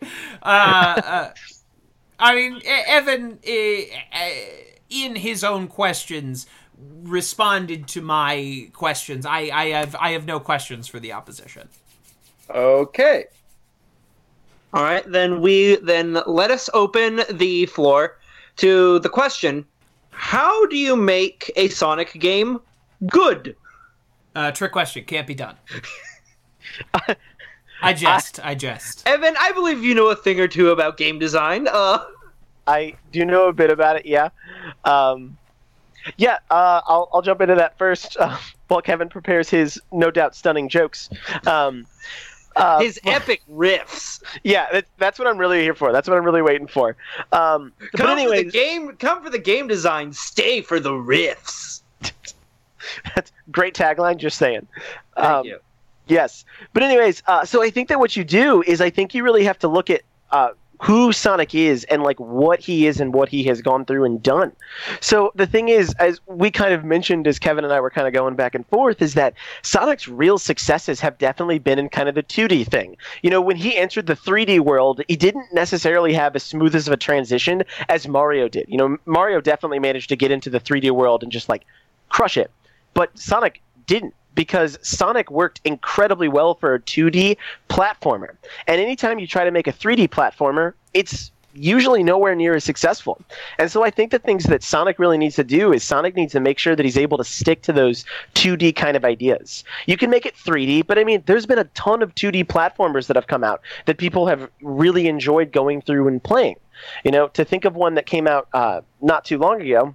uh, uh, I mean, Evan, uh, in his own questions, responded to my questions. I, I have, I have no questions for the opposition. Okay. All right, then we then let us open the floor to the question how do you make a Sonic game good? Uh, trick question. Can't be done. I jest. I, I, jest. Evan, I believe you know a thing or two about game design. Uh, I do know a bit about it. Yeah. Um, yeah. Uh, I'll I'll jump into that first uh, while Kevin prepares his no doubt stunning jokes. Um, uh, his epic riffs. Yeah, that, that's what I'm really here for. That's what I'm really waiting for. Um, come anyways, for the game. Come for the game design. Stay for the riffs. that's great tagline. Just saying. Thank um, you. Yes, but anyways, uh, so I think that what you do is I think you really have to look at uh, who Sonic is and like what he is and what he has gone through and done. So the thing is, as we kind of mentioned as Kevin and I were kind of going back and forth, is that Sonic's real successes have definitely been in kind of the 2D thing. You know, when he entered the 3D world, he didn't necessarily have as smooth as of a transition as Mario did. You know, Mario definitely managed to get into the 3D world and just like crush it. But Sonic didn't because Sonic worked incredibly well for a 2D platformer. And anytime you try to make a 3D platformer, it's usually nowhere near as successful. And so I think the things that Sonic really needs to do is Sonic needs to make sure that he's able to stick to those 2D kind of ideas. You can make it 3D, but I mean, there's been a ton of 2D platformers that have come out that people have really enjoyed going through and playing. You know, to think of one that came out uh, not too long ago,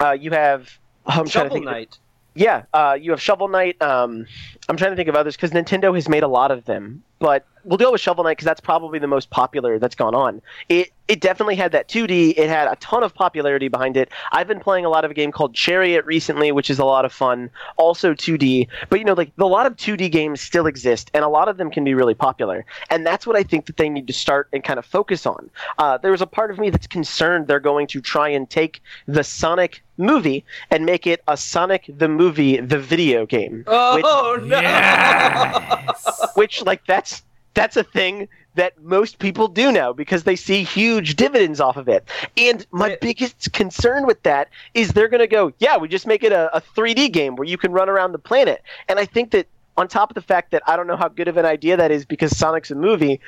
uh, you have. I'm Shovel Knight. Yeah, uh, you have Shovel Knight. Um, I'm trying to think of others because Nintendo has made a lot of them, but we'll go with Shovel Knight because that's probably the most popular that's gone on. It it definitely had that 2D. It had a ton of popularity behind it. I've been playing a lot of a game called Chariot recently, which is a lot of fun. Also 2D, but you know, like a lot of 2D games still exist, and a lot of them can be really popular. And that's what I think that they need to start and kind of focus on. Uh, there's a part of me that's concerned they're going to try and take the Sonic movie and make it a Sonic the movie, the video game. Oh which, no! Yes. which like that's that's a thing that most people do now because they see huge dividends off of it. And my right. biggest concern with that is they're going to go, yeah, we just make it a, a 3D game where you can run around the planet. And I think that on top of the fact that I don't know how good of an idea that is because Sonic's a movie,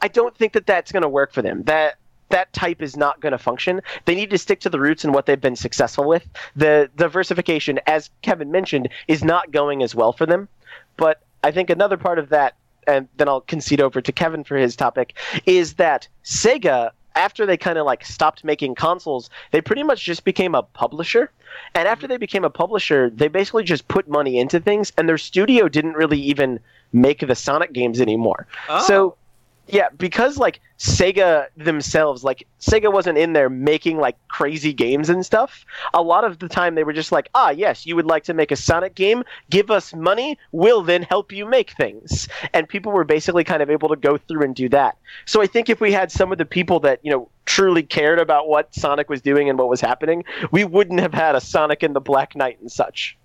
I don't think that that's going to work for them. That that type is not going to function. They need to stick to the roots and what they've been successful with. The diversification, as Kevin mentioned, is not going as well for them. But I think another part of that and then I'll concede over to Kevin for his topic, is that Sega after they kind of like stopped making consoles, they pretty much just became a publisher. And after they became a publisher, they basically just put money into things, and their studio didn't really even make the Sonic games anymore. Oh. So yeah, because like Sega themselves, like Sega wasn't in there making like crazy games and stuff. A lot of the time they were just like, ah, yes, you would like to make a Sonic game, give us money, we'll then help you make things. And people were basically kind of able to go through and do that. So I think if we had some of the people that, you know, truly cared about what Sonic was doing and what was happening, we wouldn't have had a Sonic and the Black Knight and such.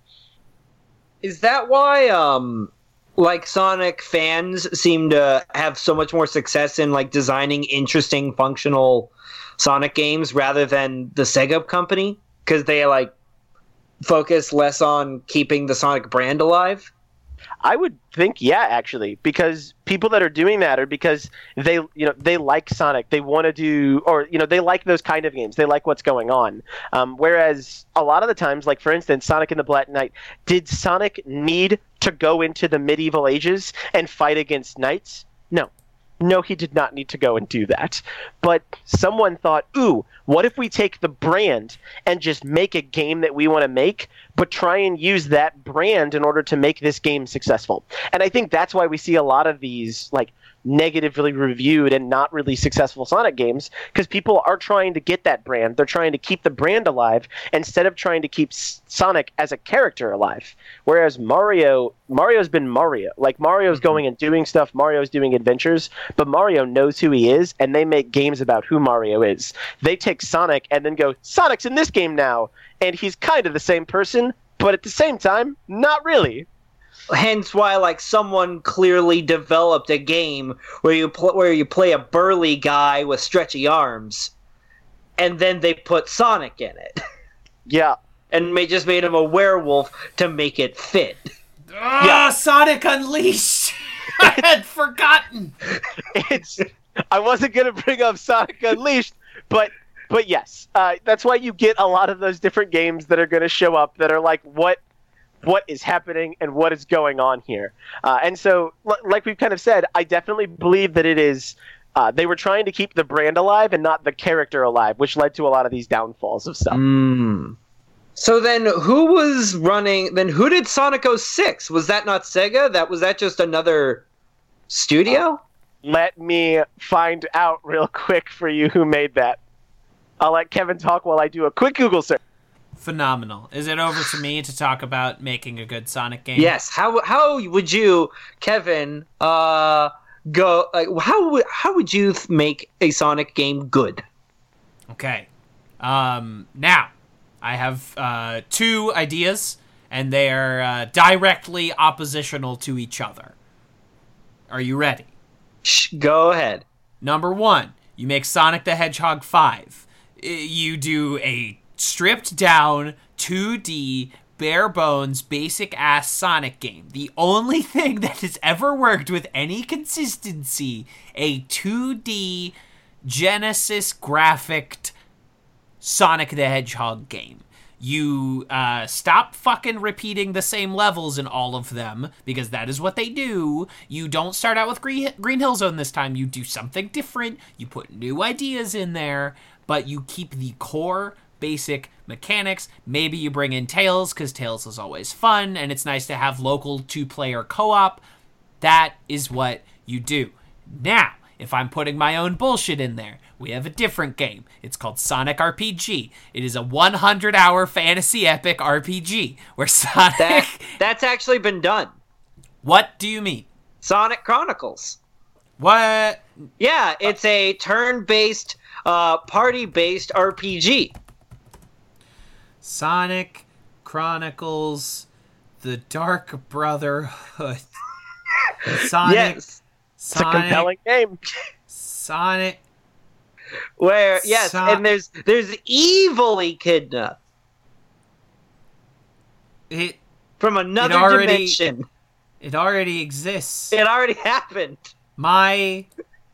Is that why um like Sonic fans seem to have so much more success in like designing interesting functional Sonic games rather than the Sega company cuz they like focus less on keeping the Sonic brand alive? I would think yeah, actually, because people that are doing that are because they you know they like Sonic, they want to do or you know they like those kind of games, they like what's going on. Um, whereas a lot of the times, like for instance, Sonic and the Black Knight, did Sonic need to go into the medieval ages and fight against knights? No. No, he did not need to go and do that. But someone thought, ooh, what if we take the brand and just make a game that we want to make, but try and use that brand in order to make this game successful? And I think that's why we see a lot of these, like, negatively reviewed and not really successful Sonic games because people are trying to get that brand. They're trying to keep the brand alive instead of trying to keep Sonic as a character alive. Whereas Mario, Mario's been Mario. Like Mario's mm-hmm. going and doing stuff, Mario's doing adventures, but Mario knows who he is and they make games about who Mario is. They take Sonic and then go, Sonic's in this game now, and he's kind of the same person, but at the same time, not really. Hence why like someone clearly developed a game where you pl- where you play a burly guy with stretchy arms and then they put Sonic in it. Yeah. and they just made him a werewolf to make it fit. Ah, Sonic Unleashed. I had forgotten. it's I wasn't gonna bring up Sonic Unleashed, but but yes, uh, that's why you get a lot of those different games that are gonna show up that are like what what is happening and what is going on here. Uh, and so, l- like we've kind of said, I definitely believe that it is. Uh, they were trying to keep the brand alive and not the character alive, which led to a lot of these downfalls of stuff. Mm. So then, who was running? Then who did Sonic 06? Was that not Sega? That was that just another studio? Let me find out real quick for you who made that. I'll let Kevin talk while I do a quick Google search. Phenomenal. Is it over to me to talk about making a good Sonic game? yes. How how would you, Kevin? Uh, go like how would how would you make a Sonic game good? Okay. Um, now, I have uh, two ideas, and they are uh, directly oppositional to each other. Are you ready? Shh, go ahead. Number one, you make Sonic the Hedgehog 5. You do a stripped down 2D bare bones basic ass Sonic game. The only thing that has ever worked with any consistency, a 2D Genesis graphic Sonic the Hedgehog game. You uh, stop fucking repeating the same levels in all of them because that is what they do. You don't start out with Green, Green Hill Zone this time. You do something different. You put new ideas in there, but you keep the core basic mechanics. Maybe you bring in Tails because Tails is always fun and it's nice to have local two player co op. That is what you do. Now, if I'm putting my own bullshit in there, we have a different game. It's called Sonic RPG. It is a 100 hour fantasy epic RPG where Sonic. That that's actually been done. what do you mean? Sonic Chronicles. What? Yeah, it's a turn-based, uh, party-based RPG. Sonic Chronicles The Dark Brotherhood. Sonic. Yes, It's a compelling game. Sonic. where yes, So- and there's there's evil Echidna It from another already- dimension. it already exists. It already happened. My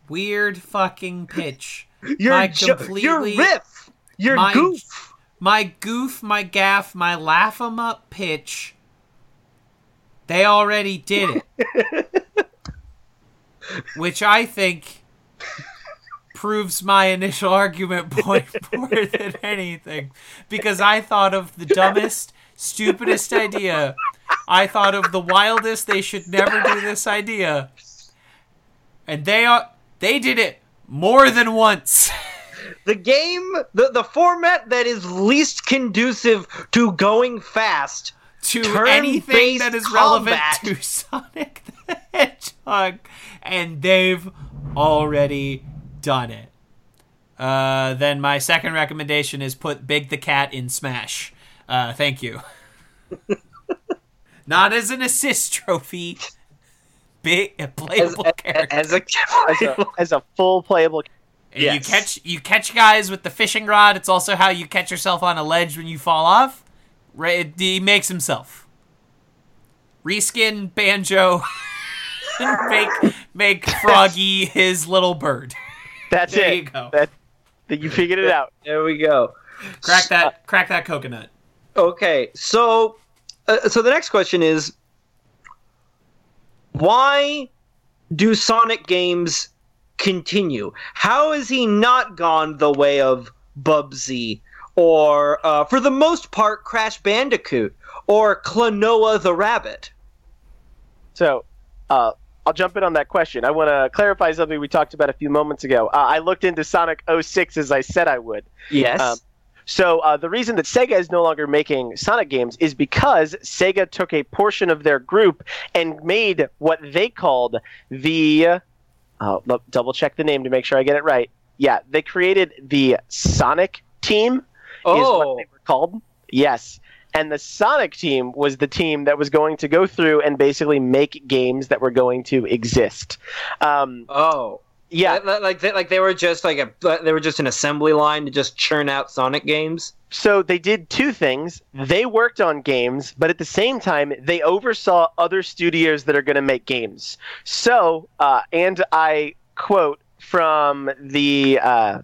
weird fucking pitch. Your My jo- completely- your riff, your my- goof. My goof, my gaff, my laugh 'em up pitch. They already did it. Which I think proves my initial argument point more than anything. Because I thought of the dumbest, stupidest idea. I thought of the wildest, they should never do this idea. And they are they did it more than once. The game, the the format that is least conducive to going fast. to anything that is relevant combat. to Sonic the Hedgehog, and they've already done it. Uh, then my second recommendation is put Big the Cat in Smash. Uh, thank you. not as an assist trophy. Big a As, playable character. as a as a, as a full playable. And yes. You catch you catch guys with the fishing rod. It's also how you catch yourself on a ledge when you fall off. Right, he makes himself. Reskin Banjo. make make Froggy his little bird. That's There it. you go. That, that you figured it out. there we go. Crack that crack that coconut. Okay, so uh, so the next question is why do Sonic games continue? How has he not gone the way of Bubsy or uh, for the most part Crash Bandicoot or Klonoa the Rabbit? So, uh, I'll jump in on that question. I want to clarify something we talked about a few moments ago. Uh, I looked into Sonic 06 as I said I would. Yes. Um, So uh, the reason that Sega is no longer making Sonic games is because Sega took a portion of their group and made what they called the. Uh, look, double check the name to make sure I get it right. Yeah, they created the Sonic team. Is Oh. what they were called. Yes. And the Sonic team was the team that was going to go through and basically make games that were going to exist. Um, oh. yeah, Like- Like they, like they were just like a they were just an assembly line to just churn out Sonic games. So they did two things. They worked on games, but at the same time, they oversaw other studios that are going to make games. So, uh, and I quote from the uh,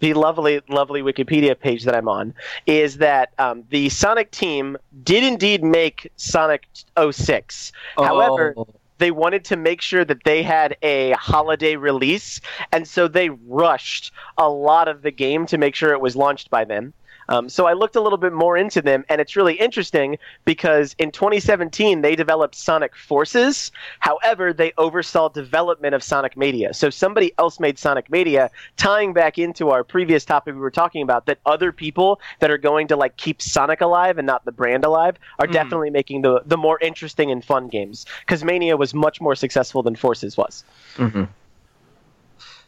the lovely, lovely Wikipedia page that I'm on is that um, the Sonic team did indeed make Sonic 06. However, Oh. they wanted to make sure that they had a holiday release, and so they rushed a lot of the game to make sure it was launched by then. Um, so I looked a little bit more into them, and it's really interesting because in 2017 they developed Sonic Forces. However, they oversaw development of Sonic Mania. So somebody else made Sonic Mania, tying back into our previous topic we were talking about that other people that are going to like keep Sonic alive and not the brand alive are definitely making the the more interesting and fun games. Because Mania was much more successful than Forces was.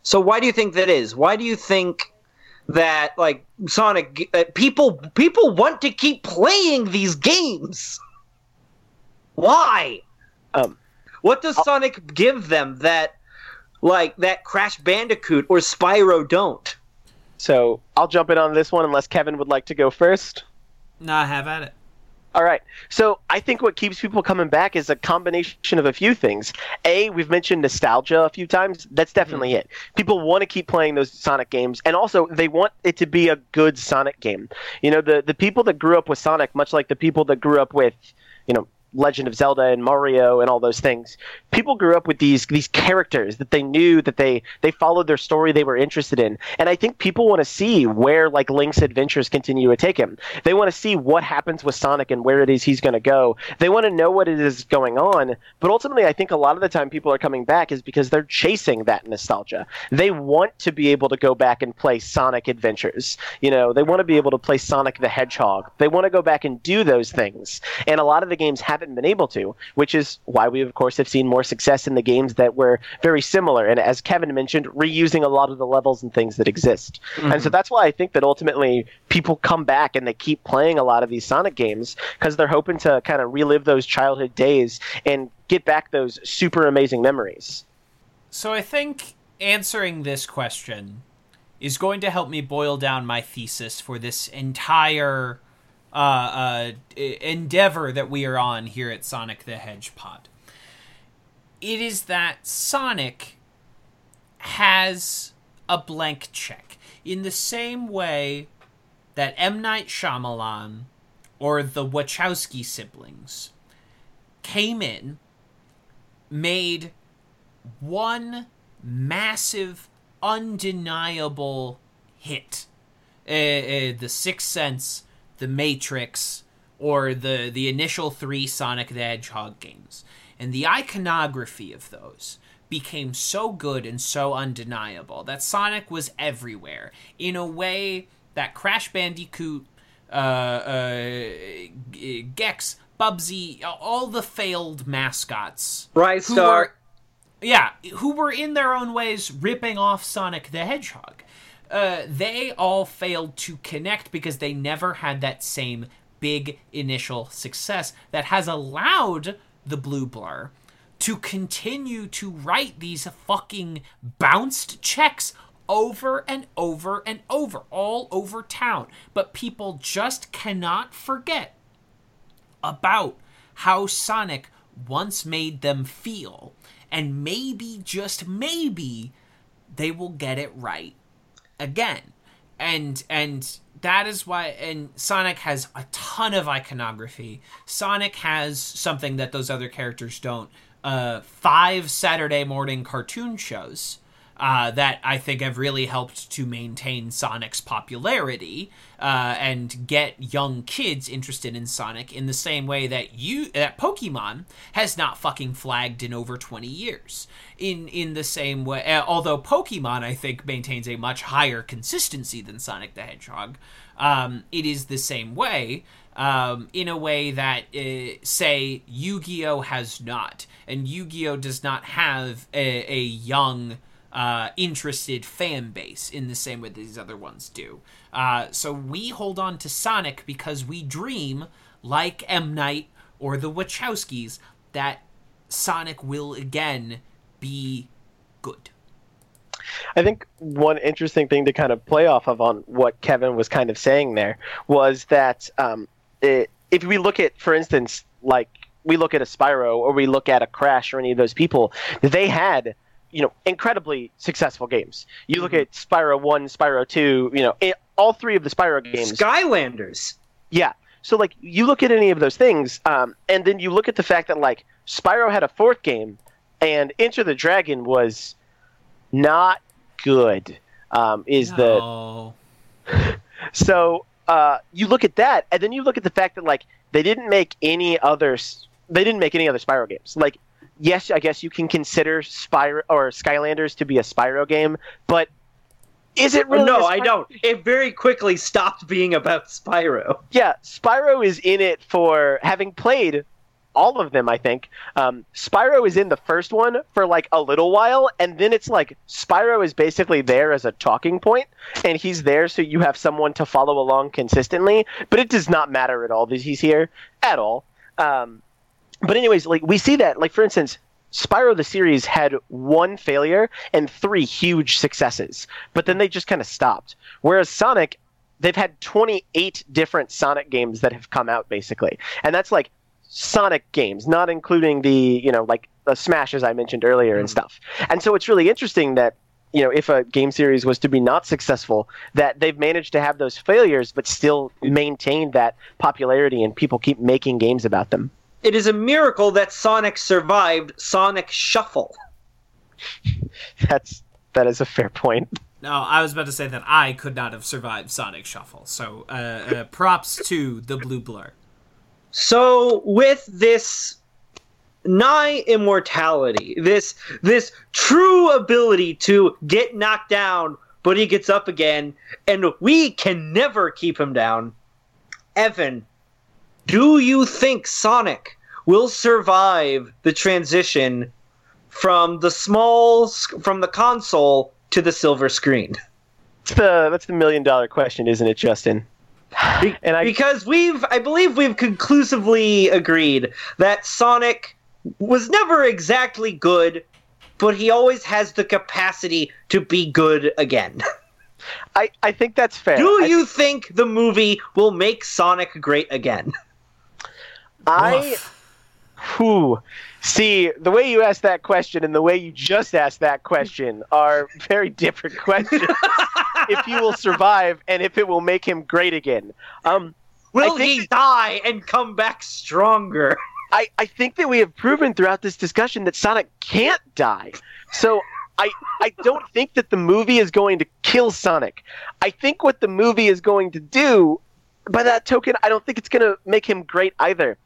So why do you think that is? Why do you think that like Sonic uh, people people want to keep playing these games? Why? Um, What does Sonic give them that like that Crash Bandicoot or Spyro don't? so I'll jump in on this one unless Kevin would like to go first. Nah, have at it. All right. So I think what keeps people coming back is a combination of a few things. A, we've mentioned nostalgia a few times. That's definitely mm. it. People want to keep playing those Sonic games, and also they want it to be a good Sonic game. You know, the the people that grew up with Sonic, much like the people that grew up with, you know. Legend of Zelda and Mario and all those things. People grew up with these these characters that they knew that they they followed their story they were interested in. And I think people want to see where like Link's adventures continue to take him. They want to see what happens with Sonic and where it is he's going to go. They want to know what it is going on. But ultimately, I think a lot of the time people are coming back is because they're chasing that nostalgia. They want to be able to go back and play Sonic adventures. You know, they want to be able to play Sonic the Hedgehog. They want to go back and do those things. And a lot of the games haven't been able to, which is why we, of course, have seen more success in the games that were very similar. And as Kevin mentioned, reusing a lot of the levels and things that exist. And mm-hmm. so that's why I think that ultimately people come back and they keep playing a lot of these Sonic games because they're hoping to kind of relive those childhood days and get back those super amazing memories. So I think answering this question is going to help me boil down my thesis for this entire uh, uh, endeavor that we are on here at Sonic the Hedge Pod. It is that Sonic has a blank check in the same way that M. Night Shyamalan or the Wachowski siblings came in, made one massive, undeniable hit. Uh, uh, the Sixth Sense, The Matrix, or the the initial three Sonic the Hedgehog games, and the iconography of those became so good and so undeniable that Sonic was everywhere in a way that Crash Bandicoot, uh, uh, Gex, Bubsy, all the failed mascots Right, who Star. were yeah, who were in their own ways ripping off Sonic the Hedgehog. Uh, they all failed to connect because they never had that same big initial success that has allowed the Blue Blur to continue to write these fucking bounced checks over and over and over, all over town. But people just cannot forget about how Sonic once made them feel. And maybe, just maybe, they will get it right again. And and that is why and Sonic has a ton of iconography. Sonic has something that those other characters don't. Uh, five Saturday morning cartoon shows uh, that I think have really helped to maintain Sonic's popularity uh, and get young kids interested in Sonic in the same way that you that Pokemon has not fucking flagged in over 20 years. In in the same way, uh, although Pokemon I think maintains a much higher consistency than Sonic the Hedgehog, um, it is the same way. Um, in a way that, uh, say, Yu Gi Oh! has not. And Yu Gi Oh! does not have a, a young uh, interested fan base in the same way that these other ones do. Uh, so we hold on to Sonic because we dream, like M. Night or the Wachowskis, that Sonic will again be good. I think one interesting thing to kind of play off of on what Kevin was kind of saying there was that um, it, if we look at, for instance, like we look at a Spyro or we look at a Crash or any of those people, they had you know incredibly successful games. You look at Spyro One, Spyro Two, you know it, all three of the Spyro games. Skylanders. Yeah. So like you look at any of those things, um, and then you look at the fact that like Spyro had a fourth game, and Enter the Dragon was not good. Um, is No. the so uh, you look at that, and then you look at the fact that like they didn't make any other They didn't make any other Spyro games. Like, yes, I guess you can consider Spyro or Skylanders to be a Spyro game, but is it really? no, I don't. It very quickly stopped being about Spyro. Yeah, Spyro is in it for having played all of them. I think um, Spyro is in the first one for like a little while, and then it's like Spyro is basically there as a talking point, and he's there so you have someone to follow along consistently. But it does not matter at all that he's here at all. Um, but anyways, like we see that, like for instance, Spyro the series had one failure and three huge successes, but then they just kind of stopped. Whereas Sonic, they've had 28 different Sonic games that have come out basically, and that's like Sonic games, not including the you know like the Smash as I mentioned earlier and mm. stuff. And so it's really interesting that you know if a game series was to be not successful, that they've managed to have those failures but still maintain that popularity and people keep making games about them. It is a miracle that Sonic survived Sonic Shuffle. That's that is a fair point. No, I was about to say that I could not have survived Sonic Shuffle. So, uh, uh, props to the Blue Blur. So with this nigh immortality, this this true ability to get knocked down, but he gets up again, and we can never keep him down. Evan, do you think Sonic will survive the transition from the small from the console to the silver screen? That's the that's the million dollar question, isn't it, Justin? And I- because we've, I believe we've conclusively agreed that Sonic was never exactly good, but he always has the capacity to be good again. I, I think that's fair. Do I- you think the movie will make Sonic great again? I Who? see the way you asked that question and the way you just asked that question are very different questions. if he will survive and if it will make him great again. Um, Will he die and come back stronger? I, I think that we have proven throughout this discussion that Sonic can't die. So I I don't think that the movie is going to kill Sonic. I think what the movie is going to do, by that token, I don't think it's going to make him great either.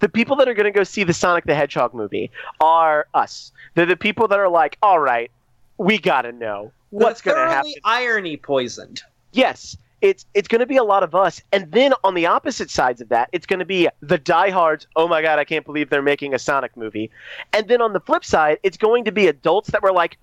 The people that are going to go see the Sonic the Hedgehog movie are us. They're the people that are like, all right, we got to know what's going to happen. Irony poisoned. Yes, it's it's going to be a lot of us, and then on the opposite sides of that, it's going to be the diehards. Oh my god, I can't believe they're making a Sonic movie. And then on the flip side, it's going to be adults that were like,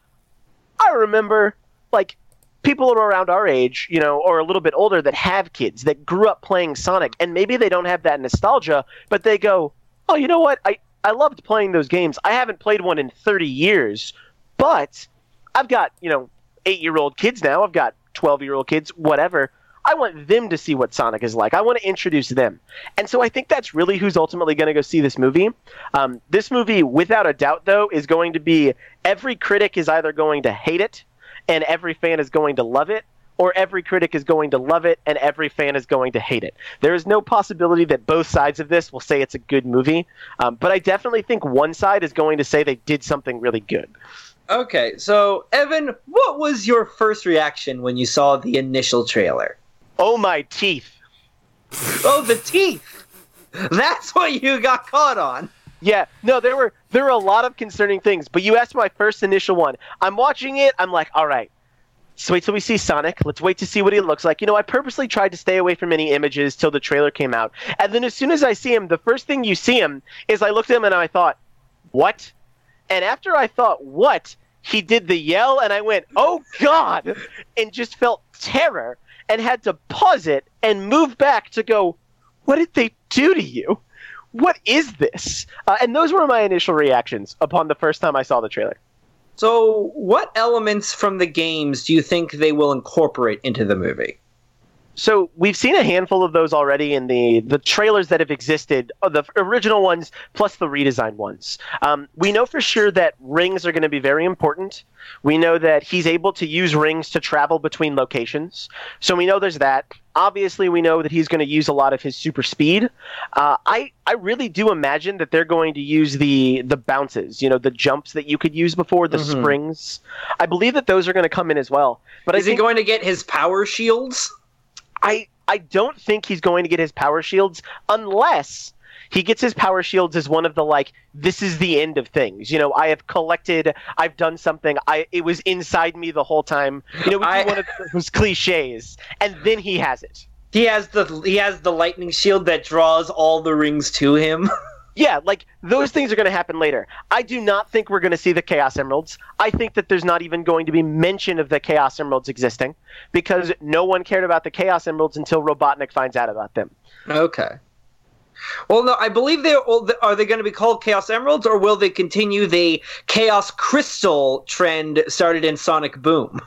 I remember, like people around our age, you know, or a little bit older that have kids that grew up playing Sonic, and maybe they don't have that nostalgia, but they go, "Oh, you know what? I I loved playing those games. I haven't played one in 30 years, but I've got you know eight year old kids now. I've got 12 year old kids, whatever." I want them to see what Sonic is like. I want to introduce them. And so I think that's really who's ultimately going to go see this movie. Um, this movie, without a doubt, though, is going to be every critic is either going to hate it and every fan is going to love it, or every critic is going to love it and every fan is going to hate it. There is no possibility that both sides of this will say it's a good movie, um, but I definitely think one side is going to say they did something really good. Okay, so Evan, what was your first reaction when you saw the initial trailer? Oh, my teeth. Oh, the teeth! That's what you got caught on. Yeah, no, there were there were a lot of concerning things, but you asked my first initial one. I'm watching it. I'm like, all right, so wait till we see Sonic. Let's wait to see what he looks like. You know, I purposely tried to stay away from any images till the trailer came out. And then as soon as I see him, the first thing you see him is I looked at him and I thought, what? And after I thought, what? He did the yell and I went, oh God! And just felt terror and had to pause it and move back to go, what did they do to you? What is this? Uh, and those were my initial reactions upon the first time I saw the trailer. So, what elements from the games do you think they will incorporate into the movie? So we've seen a handful of those already in the the trailers that have existed, uh, the original ones plus the redesigned ones. Um, we know for sure that rings are going to be very important. We know that he's able to use rings to travel between locations. So we know there's that. Obviously, we know that he's going to use a lot of his super speed. Uh, I I really do imagine that they're going to use the the bounces, you know, the jumps that you could use before, the Mhm. springs. I believe that those are going to come in as well. But Is he going to get his power shields? I I don't think he's going to get his power shields unless he gets his power shields as one of the like this is the end of things. You know, I have collected, I've done something. I it was inside me the whole time. You know, I- one of those cliches, and then he has it. He has the he has the lightning shield that draws all the rings to him. Yeah, like those things are going to happen later. I do not think we're going to see the Chaos Emeralds. I think that there's not even going to be mention of the Chaos Emeralds existing because no one cared about the Chaos Emeralds until Robotnik finds out about them. okay. Well, no, I believe they are. Are they going to be called Chaos Emeralds, or will they continue the Chaos Crystal trend started in Sonic Boom?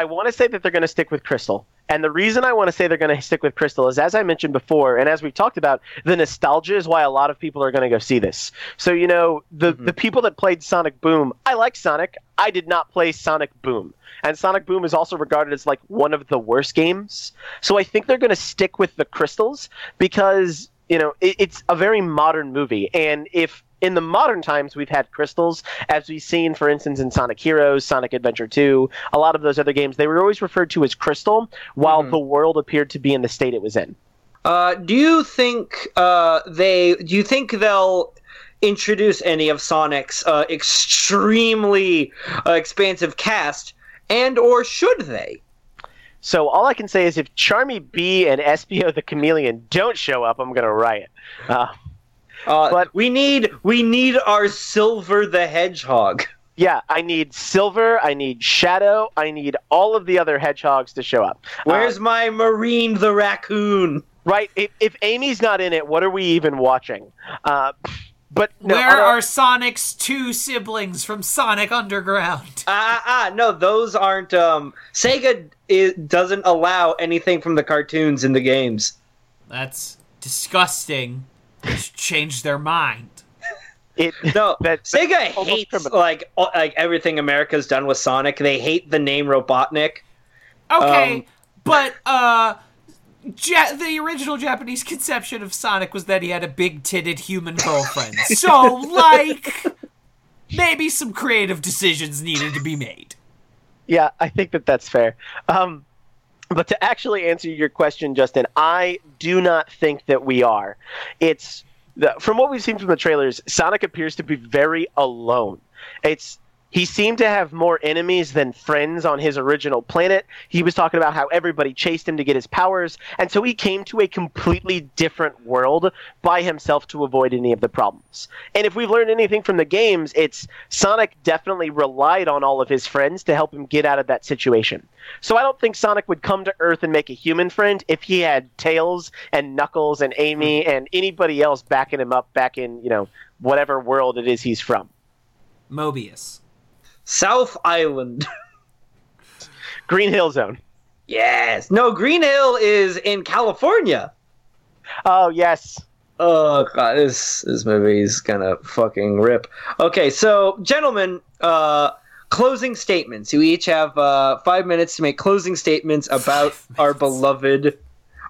I want to say that they're going to stick with Crystal. And the reason I want to say they're going to stick with Crystal is, as I mentioned before, and as we've talked about, the nostalgia is why a lot of people are going to go see this. So, you know, the, mm-hmm. the people that played Sonic Boom, I like Sonic. I did not play Sonic Boom. And Sonic Boom is also regarded as like one of the worst games. So I think they're going to stick with the crystals because, you know, it, it's a very modern movie. And if in the modern times we've had crystals as we've seen for instance in sonic heroes sonic adventure 2 a lot of those other games they were always referred to as crystal while Mhm. the world appeared to be in the state it was in Uh, do you think uh, they? Do you think they'll introduce any of Sonic's uh, extremely uh, expansive cast, and or should they? so all i can say is if charmy bee and espio the chameleon don't show up i'm going to riot uh, Uh, But- we need we need our Silver the Hedgehog. yeah i need silver i need shadow i need all of the other hedgehogs to show up Uh, Where's my Marine the raccoon? right if, if amy's not in it what are we even watching uh, but no, Where on a- are Sonic's two siblings from Sonic Underground? Ah, ah, ah, no, those aren't. Um, Sega i doesn't allow anything from the cartoons in the games. That's disgusting. They should change their mind. it, No, that- Sega almost hates criminal. like all- like everything America's done with Sonic. They hate the name Robotnik. Okay, Um, but uh, ja- the original Japanese conception of Sonic was that he had a big-titted human girlfriend. so, like, maybe some creative decisions needed to be made. Yeah, I think that that's fair. Um, but to actually answer your question, Justin, I do not think that we are. It's the, from what we've seen from the trailers, Sonic appears to be very alone. It's he seemed to have more enemies than friends on his original planet. He was talking about how everybody chased him to get his powers, and so he came to a completely different world by himself to avoid any of the problems. And if we've learned anything from the games, it's Sonic definitely relied on all of his friends to help him get out of that situation. So I don't think Sonic would come to Earth and make a human friend if he had Tails and Knuckles and Amy hmm. and anybody else backing him up back in, you know, whatever world it is he's from. Mobius. South Island. Green Hill Zone. yes. No, Green Hill is in California. Oh yes. Oh god, this this movie is gonna fucking rip. Okay, so gentlemen, uh closing statements. You each have uh five minutes to make closing statements about our beloved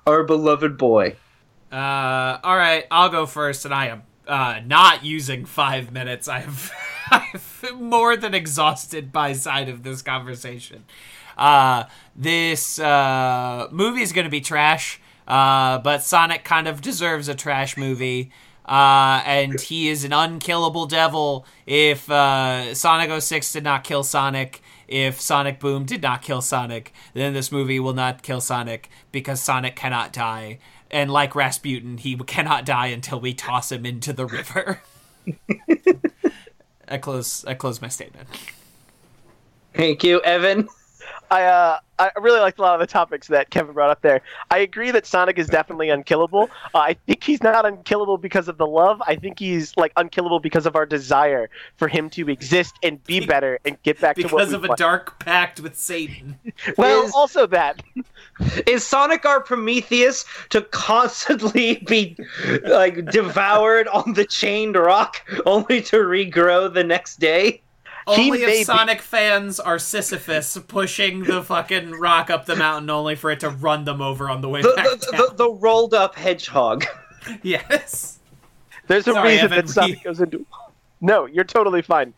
our beloved boy. Uh, all right, I'll go first, and I am uh, not using five minutes. I've, I've more than exhausted by side of this conversation. Uh, this uh, movie is going to be trash, uh, but Sonic kind of deserves a trash movie. Uh, and he is an unkillable devil. If uh, Sonic 06 did not kill Sonic, if Sonic Boom did not kill Sonic, then this movie will not kill Sonic because Sonic cannot die. And like Rasputin, he cannot die until we toss him into the river. I close. I close my statement. Thank you, Evan. I uh, I really liked a lot of the topics that Kevin brought up there. I agree that Sonic is definitely unkillable. Uh, I think he's not unkillable because of the love. I think he's like unkillable because of our desire for him to exist and be better and get back to what Because of a want. dark pact with Satan. Well, Is- also that. Is Sonic our Prometheus to constantly be like devoured on the chained rock only to regrow the next day? He Only may if be- Sonic fans are Sisyphus pushing the fucking rock up the mountain only for it to run them over on the way The back the, down. the, the rolled up hedgehog. yes. There's a Sorry, reason Evan, that Sonic we- goes into. No, you're totally fine.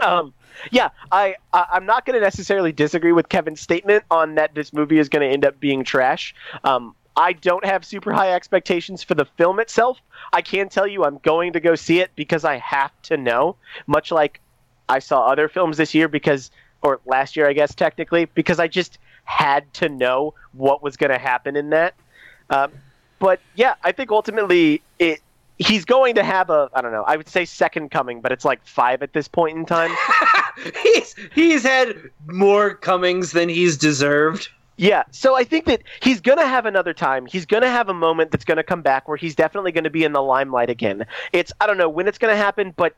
Um, yeah, I, I I'm not going to necessarily disagree with Kevin's statement on that this movie is going to end up being trash. Um, I don't have super high expectations for the film itself. I can tell you I'm going to go see it because I have to know. Much like I saw other films this year because, or last year, I guess technically, because I just had to know what was going to happen in that. Um, but yeah, I think ultimately it he's going to have a I don't know I would say second coming, but it's like five at this point in time. he's he's had more comings than he's deserved. yeah, so I think that he's gonna have another time. He's gonna have a moment that's gonna come back where he's definitely gonna be in the limelight again. It's I don't know when it's gonna happen, but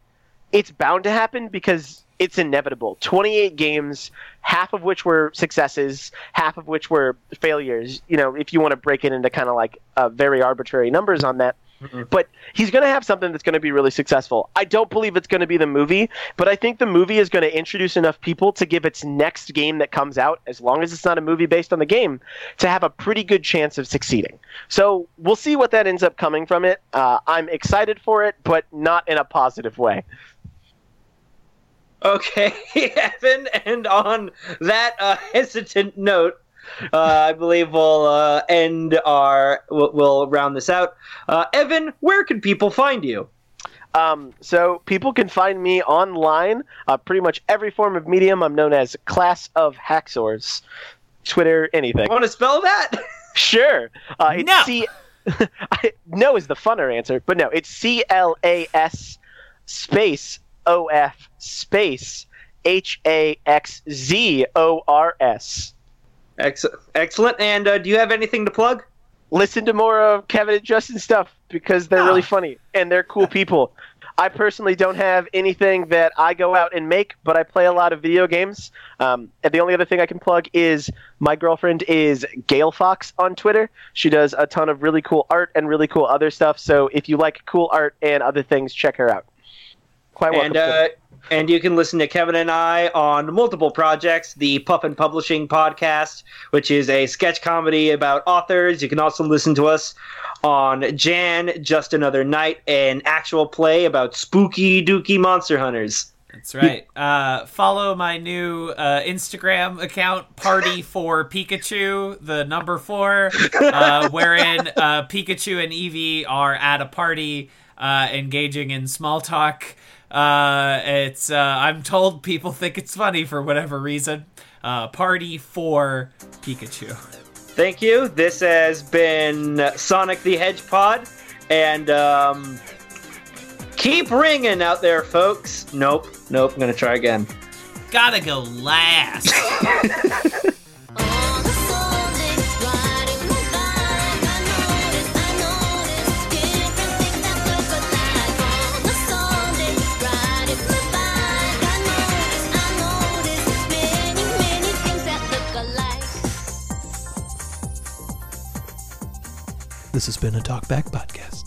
it's bound to happen because it's inevitable. 28 games, half of which were successes, half of which were failures. You know, if you want to break it into kind of like uh, very arbitrary numbers on that. But he's going to have something that's going to be really successful. I don't believe it's going to be the movie, but I think the movie is going to introduce enough people to give its next game that comes out, as long as it's not a movie based on the game, to have a pretty good chance of succeeding. So we'll see what that ends up coming from it. Uh, I'm excited for it, but not in a positive way. Okay, Evan, and on that uh, hesitant note, uh, I believe we'll uh, end our. We'll, we'll round this out. Uh, Evan, where can people find you? Um, so people can find me online, uh, pretty much every form of medium. I'm known as Clas of Haxzors, Twitter, anything. Want to spell that? Sure. Uh, it's No. C. I, no is the funner answer, but no, it's C L A S space O F space H A X Z O R S. Ex- excellent. And uh, do you have anything to plug? Listen to more of Kevin and Justin stuff because they're Oh. really funny and they're cool people. I personally don't have anything that I go out and make, but I play a lot of video games. Um, and the only other thing I can plug is my girlfriend is Gail Fox on Twitter. She does a ton of really cool art and really cool other stuff. So if you like cool art and other things, check her out. Quite welcome. And uh, and you can listen to Kevin and I on multiple projects. The Puffin Publishing podcast, which is a sketch comedy about authors. You can also listen to us on Jan, Just Another Night, an actual play about spooky dooky monster hunters. That's right. Uh, follow my new uh, Instagram account, Party for Pikachu, the number four, uh, wherein uh, Pikachu and Eevee are at a party, uh, engaging in small talk. Uh, it's uh, I'm told people think it's funny for whatever reason. Uh, party for Pikachu. Thank you. This has been Sonic the Hedgepod, and um, keep ringing out there, folks. Nope, nope. I'm gonna try again. Gotta go last. This has been a Talkback Podcast.